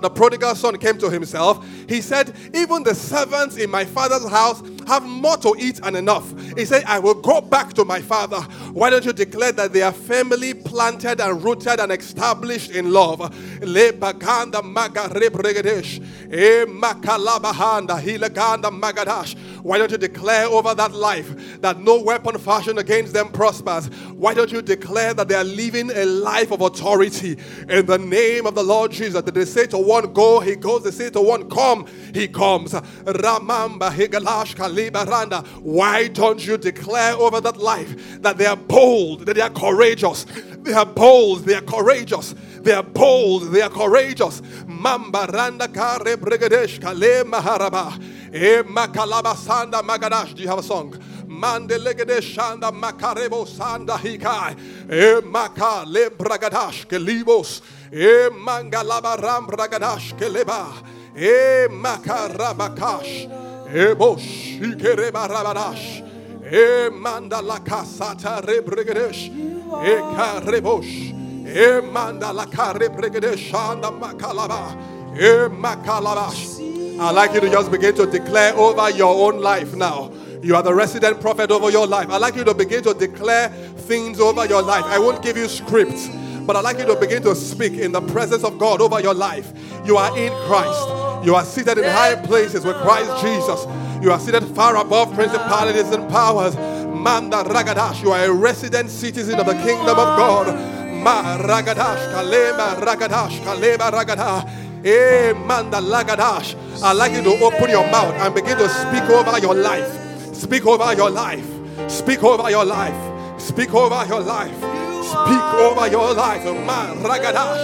The prodigal son came to himself. He said, Even the servants in my father's house have more to eat and enough. He said, I will go back to my father. Why don't you declare that they are firmly planted and rooted and established in love? Le baganda maga rebregedesh. E makalabahanda hilaganda magadash. Why don't you declare over that life that no weapon fashioned against them prospers. Why don't you declare that they are living a life of authority in the name of the Lord Jesus? That they say to one, go, he goes. They say to one, come, he comes. Ramamba, Higalash, Kalibaranda. Why don't you declare over that life that they are bold, that they are courageous? They are bold, they are courageous. They are bold, they are courageous. Mamba randa kare brigadesh kale maharaba. E makalaba sanda magadash. Do you have a song? Mande legede shanda makarebo sanda hikai. E maka le bragadash kelibos. E mangalaba ram bragadash keleba. E makarabakash. E bosh ikereba rabadash. E manda la kasata rebrigadesh. E karebosh. E manda la kare brigadesh shanda makalaba. Eh, e makalabash. I'd like you to just begin to declare over your own life now. You are the resident prophet over your life. I'd like you to begin to declare things over your life. I won't give you scripts, but I'd like you to begin to speak in the presence of God over your life. You are in Christ. You are seated in high places with Christ Jesus. You are seated far above principalities and powers. Manda Ragadash, you are a resident citizen of the kingdom of God. Ma Ragadash, Kalema Ragadash, Kalema Ragada. Eh, Manda Lagadash. I'd like you to open your mouth and begin to speak over your life. Speak over your life. Speak over your life. Speak over your life. Speak over your life. Ma Ragadash.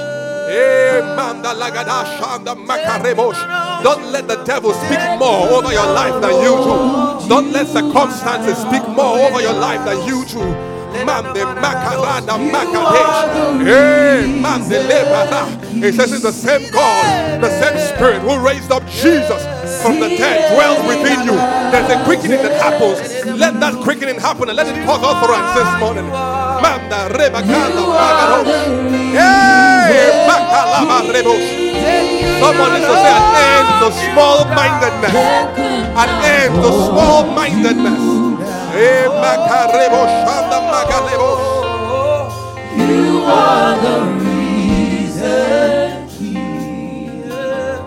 Eh, Manda Lagadash and the Makarebosh. Don't let the devil speak more over your life than you do. Don't let circumstances speak more over your life than you do. Mande makarada makadesh. Hey, mande lebara. It says it's the same God, the same Spirit who raised up Jesus from the dead dwells within you. There's a quickening that happens. Let that quickening happen and let it cause utterance this morning. Manda rebakala magadosh. Hey, makalama rebosh. Someone needs to say an end to small mindedness. An end to small mindedness. Makarebo shanda magalebo. You are the reason here,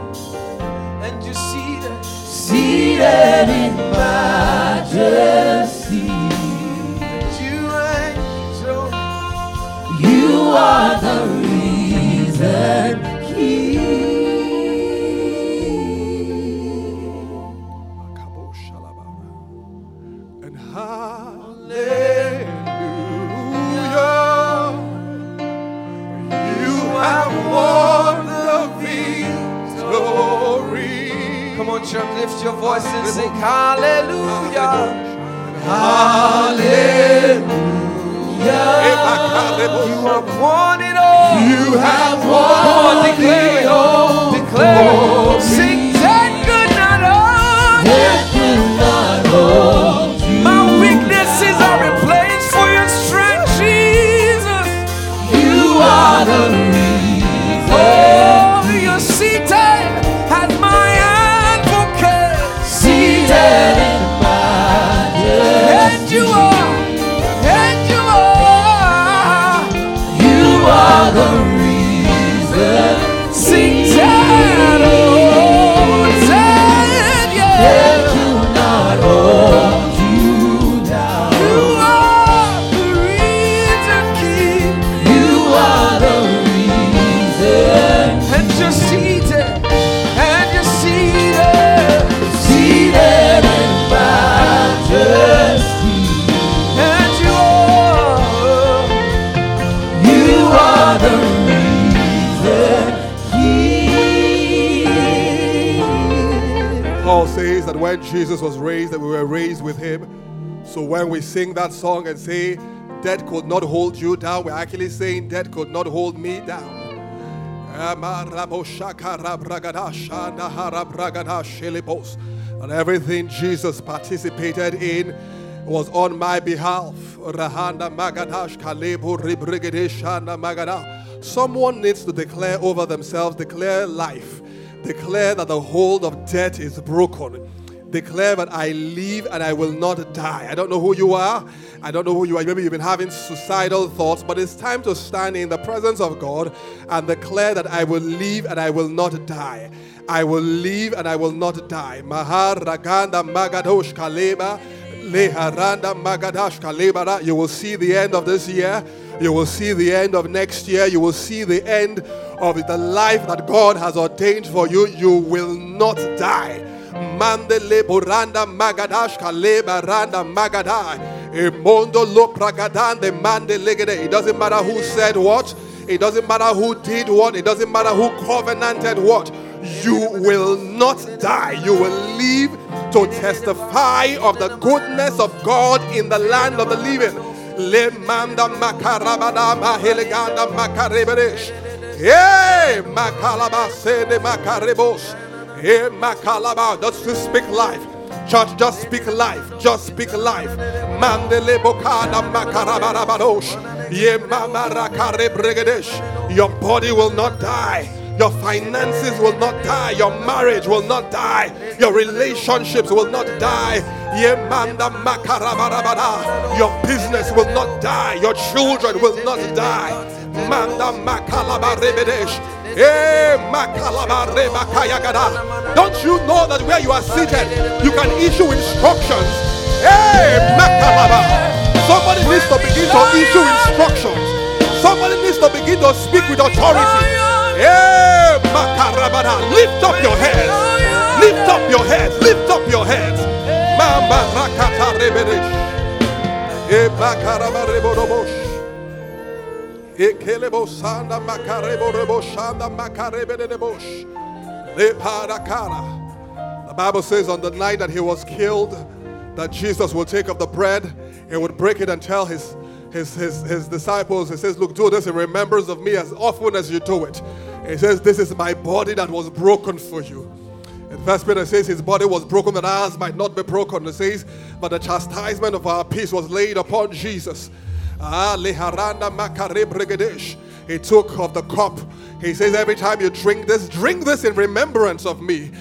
and you're seated, seated in majesty. You angel, you are the reason On, lift your voice and sing hallelujah. Hallelujah. You have won it all. You have won So when we sing that song and say, Death could not hold you down, we're actually saying, Death could not hold me down. And everything Jesus participated in was on my behalf. Someone needs to declare over themselves, declare life, declare that the hold of death is broken. Declare that I live and I will not die. I don't know who you are. I don't know who you are. Maybe you've been having suicidal thoughts, but it's time to stand in the presence of God and declare that I will live and I will not die. I will live and I will not die. Maharaganda Magadosh Kaleba Leharanda Magadash Kalebara. You will see the end of this year. You will see the end of next year. You will see the end of the life that God has ordained for you. You will not die. Mandele Buranda Magadash Kaleba Randa Magadai. Emondo lo pragadande mande legede. It doesn't matter who said what. It doesn't matter who did what. It doesn't matter who covenanted what. You will not die. You will live to testify of the goodness of God in the land of the living. Le manda makarabada maheleganda makareberesh. Hey, makalaba sede makarebos. Just to speak life. Church, just speak life. Just speak life. Mandele bokada makarabarabadosh. Ye mamarakare bregedesh. Your body will not die. Your finances will not die. Your marriage will not die. Your relationships will not die. Your business will not die. Your children will not die. Manda Don't you know that where you are seated, you can issue instructions? Somebody needs to begin to issue instructions. Somebody needs to begin to speak with authority. Lift up your heads. Lift up your heads. Lift up your heads. Mamba rakata rebedesh. Makaraba reborobosh. Ekelebo makarebo rebo shanda makarebe de debosh. Le parakara. The Bible says on the night that he was killed, that Jesus will take of the bread, he would break it and tell his his, his, his disciples, he says, Look, do this in remembrance of me as often as you do it. He says, This is my body that was broken for you. In First Peter says his body was broken that ours might not be broken. It says, but the chastisement of our peace was laid upon Jesus. He took of the cup. He says, every time you drink this, drink this in remembrance of me.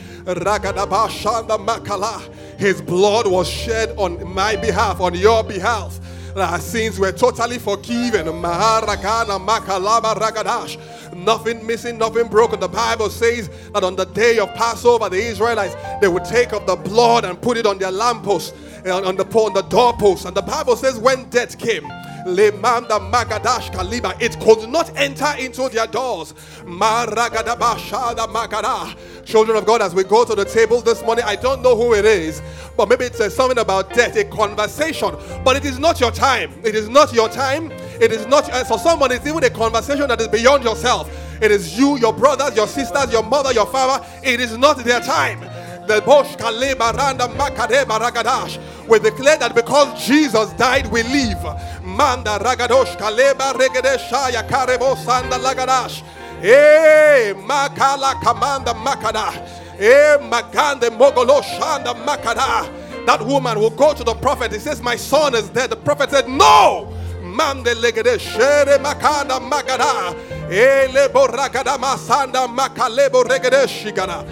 His blood was shed on my behalf, on your behalf. Our sins were totally forgiven. Nothing missing, nothing broken. The Bible says that on the day of Passover, the Israelites they would take of the blood and put it on their lamppost, on the on the doorpost. And the Bible says when death came, Lemanda Magadash Kaliba, it could not enter into their doors. Children of God, as we go to the table this morning, I don't know who it is, but maybe it says something about death, a conversation. But it is not your time. It is not your time. It is not uh, for someone, it's even a conversation that is beyond yourself. It is you, your brothers, your sisters, your mother, your father. It is not their time. We declare that because Jesus died, we live. Manda Ragadosh Kaleba Regedeshaya Karebo Sanda Lagadash. Eh, Makala Kamanda Makada. Eh, Magande Mogolo Shanda Makada. That woman will go to the prophet. He says, My son is dead. The prophet said, No. Mande legede shere makanda magada. Ele borakada masanda makalebo regede shigada.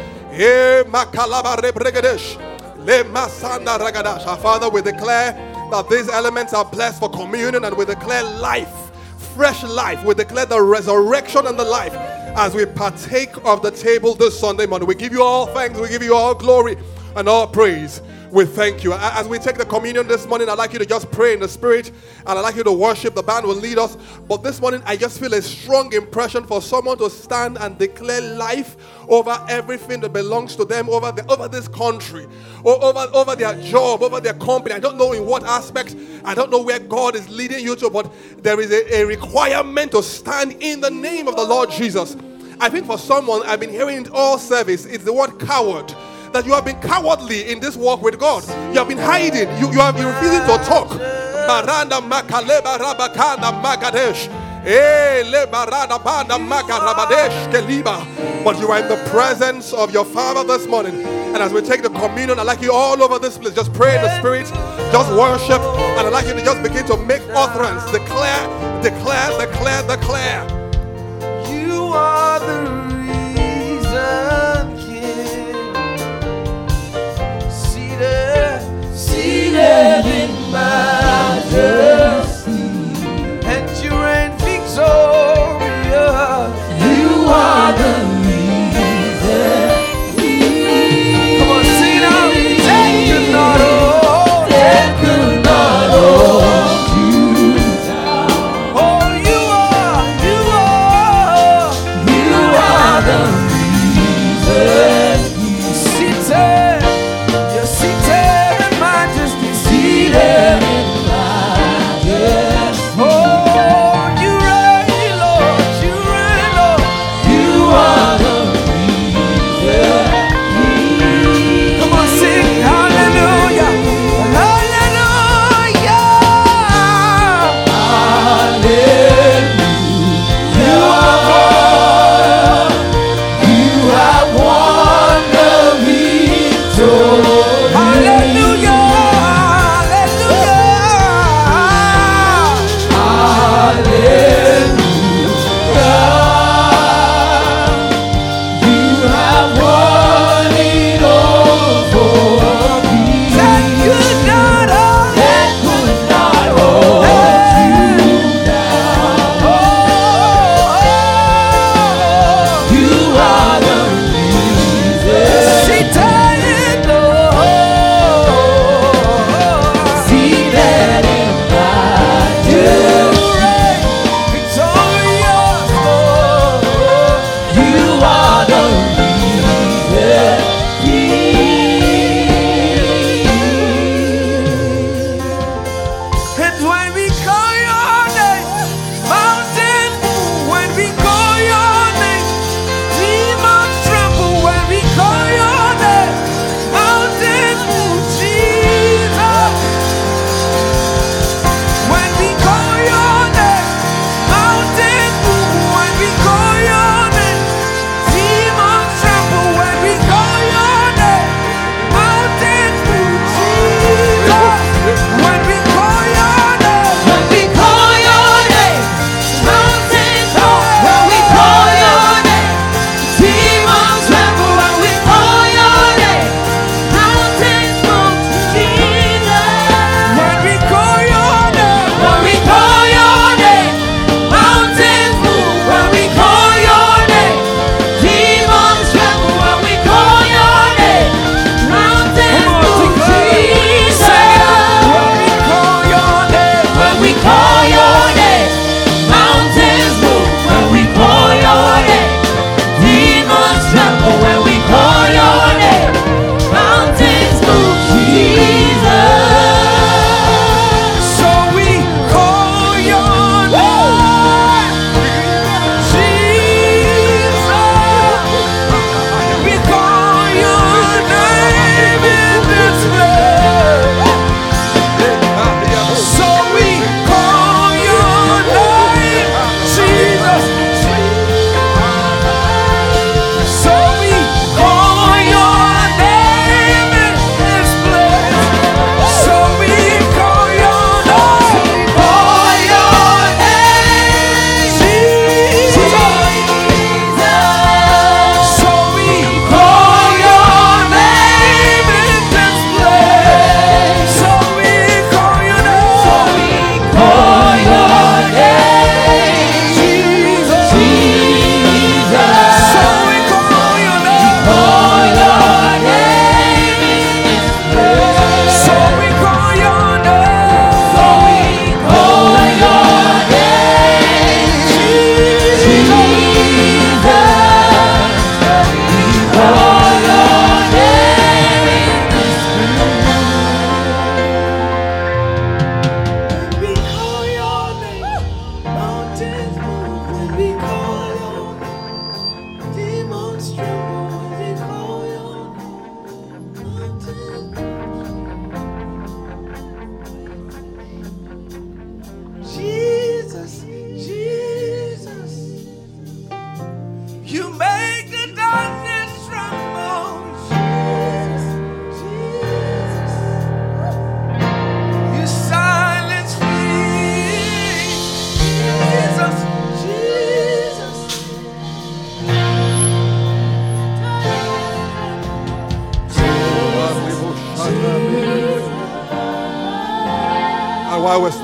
Father, we declare that these elements are blessed for communion and we declare life, fresh life. We declare the resurrection and the life as we partake of the table this Sunday morning. We give you all thanks, we give you all glory and all praise. We thank you. As we take the communion this morning, I'd like you to just pray in the spirit and I'd like you to worship. The band will lead us. But this morning, I just feel a strong impression for someone to stand and declare life over everything that belongs to them, over, the, over this country, or over, over their job, over their company. I don't know in what aspect, I don't know where God is leading you to, but there is a, a requirement to stand in the name of the Lord Jesus. I think for someone, I've been hearing it all service, it's the word coward that you have been cowardly in this walk with God. You have been hiding. You, you have been refusing to talk. Baranda makaleba rabakana magadesh. But you are in the presence of your Father this morning. And as we take the communion, I'd like you all over this place, just pray in the Spirit, just worship. And I'd like you to just begin to make utterance, declare, declare, declare, declare. You are the Seated, in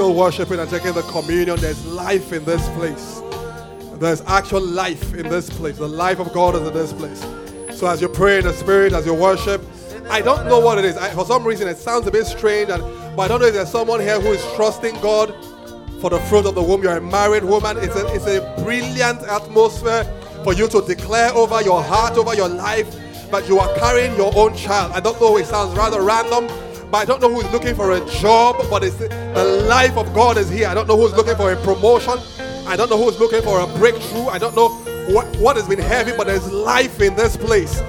still worshiping and taking the communion, there's life in this place. There's actual life in this place. The life of God is in this place. So as you pray in the Spirit, as you worship, I don't know what it is. I, for some reason, it sounds a bit strange, and, but I don't know if there's someone here who is trusting God for the fruit of the womb. You're a married woman. It's a, it's a brilliant atmosphere for you to declare over your heart, over your life, that you are carrying your own child. I don't know, it sounds rather random, but I don't know who's looking for a job, but it's the life of God is here. I don't know who's looking for a promotion. I don't know who's looking for a breakthrough. I don't know what, what has been heavy, but there's life in this place.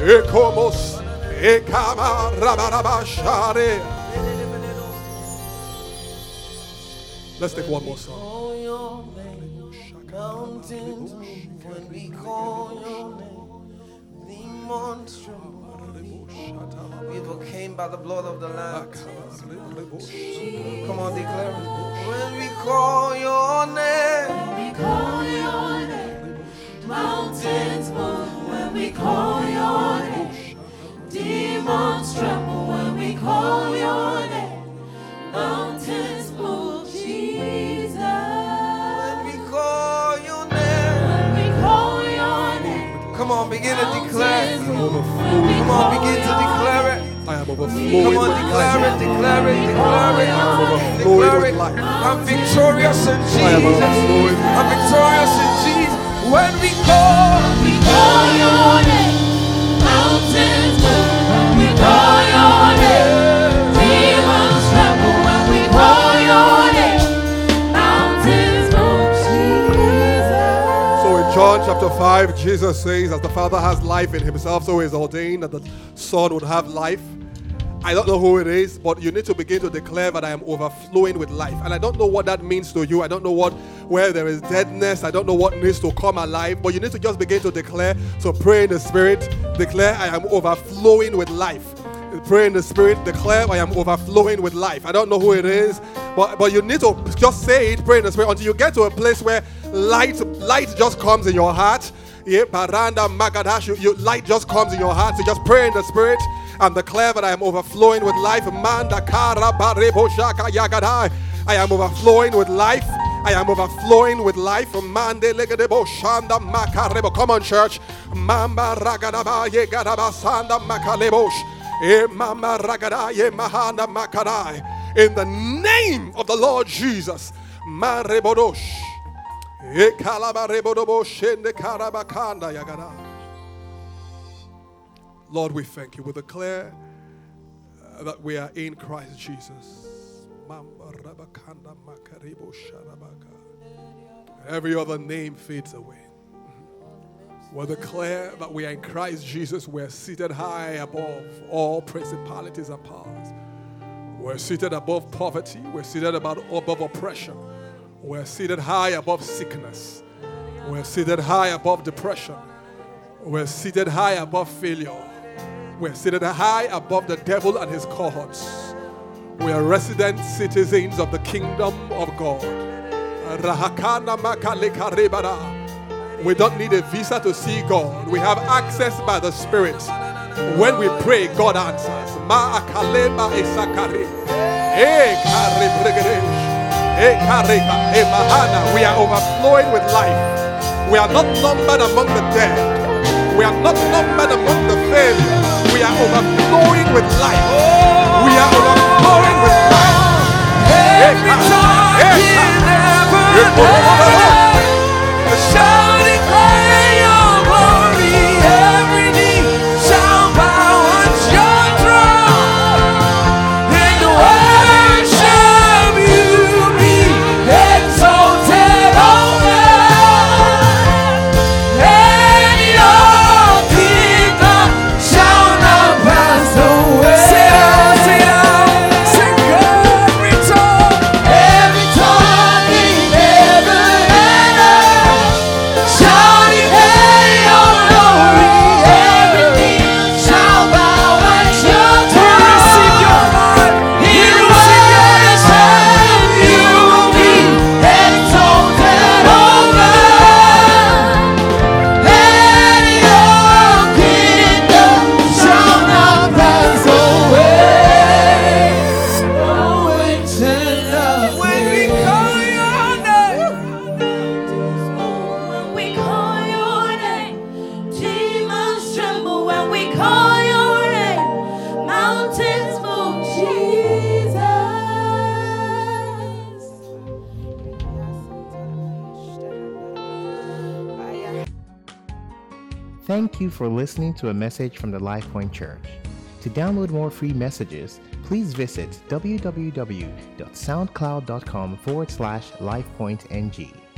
Ekomos, Ekama Rabarabashare. Let's take one more song. call your mountains move when we call your name. Demons tremble. We overcame by the blood of the Lamb. Come on, declare it. When we call your name, we call your name. Mountains move when we call your name. Demons tremble when we call your name. Mountains move, Jesus. when we call your name. When we call your name. Come on, begin to declare. Mountains move when we Come on, begin to declare it. I am Come overflowing on, with declare it, declare it, declare it. overflowing Declare with it. life. I'm victorious in I am Jesus. overflowing. I'm victorious in Jesus. When we call, We call your name. Mountains move when we call your name. When we call your name. Mountains move, Jesus. So in John chapter 5, Jesus says, As the Father has life in himself, so he is ordained that the Son would have life. I don't know who it is, but you need to begin to declare that I am overflowing with life. And I don't know what that means to you. I don't know what where there is deadness. I don't know what needs to come alive. But you need to just begin to declare. So pray in the spirit. Declare I am overflowing with life. Pray in the spirit, declare I am overflowing with life. I don't know who it is, but but you need to just say it, pray in the spirit until you get to a place where light light just comes in your heart. Yeah, paranda magadash, you, you light just comes in your heart. So just pray in the spirit and declare that I am overflowing with life. Yagadai. I am overflowing with life. I am overflowing with life. Come on, church. Mamba ragadaba yegadaba sanda makalebosh. In the name of the Lord Jesus. Marebodosh. Eh, kalabarebodobo shende karabakanda yagada. Lord, we thank you. We declare uh, that we are in Christ Jesus. Every other name fades away. We declare that we are in Christ Jesus. We're seated high above all principalities and powers. We're seated above poverty. We're seated above, above oppression. We're seated high above sickness. We're seated high above depression. We're seated high above failure. We're seated high above the devil and his cohorts. We are resident citizens of the kingdom of God. We don't need a visa to see God. We have access by the Spirit. When we pray, God answers. We are overflowing with life. We are not numbered among the dead. We are not numbered among the failures. We are overflowing with life. We are overflowing with life. every time to a message from the LifePoint Church. To download more free messages, please visit www.soundcloud.com forward slash LifePointNG.